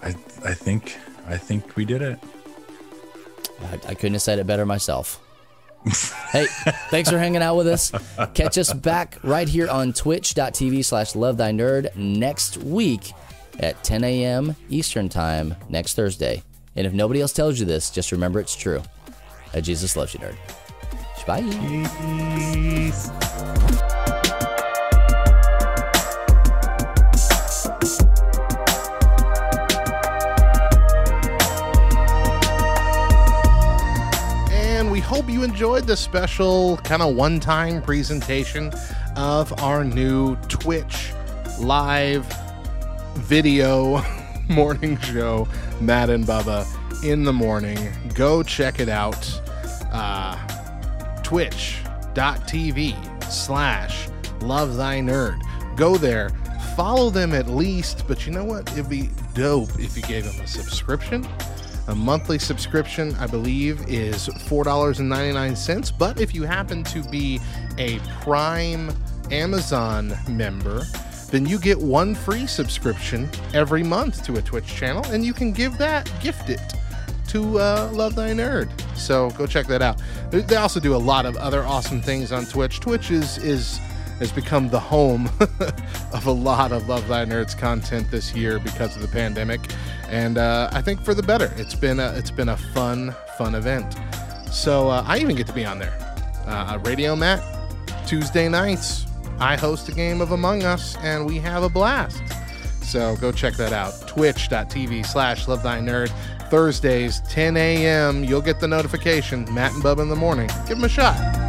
I I think I think we did it. I, I couldn't have said it better myself. hey, thanks for hanging out with us. Catch us back right here on twitch.tv slash love thy nerd next week at 10 a.m. Eastern Time next Thursday. And if nobody else tells you this, just remember it's true. That Jesus loves you, nerd. Bye. And we hope you enjoyed this special kind of one time presentation of our new Twitch live video morning show, Matt and Bubba in the morning. Go check it out. Uh, twitch.tv slash love thy nerd. Go there, follow them at least, but you know what? It'd be dope if you gave them a subscription. A monthly subscription, I believe, is $4.99. But if you happen to be a Prime Amazon member, then you get one free subscription every month to a Twitch channel, and you can give that, gift it to uh, Love Thy Nerd. So go check that out. They- also do a lot of other awesome things on Twitch. Twitch is is has become the home of a lot of Love Thy Nerds content this year because of the pandemic, and uh, I think for the better. It's been a it's been a fun fun event. So uh, I even get to be on there. Uh, Radio Matt Tuesday nights. I host a game of Among Us, and we have a blast. So go check that out. Twitch.tv slash Love Thy Nerd. Thursdays, 10 a.m. You'll get the notification. Matt and Bub in the morning. Give them a shot.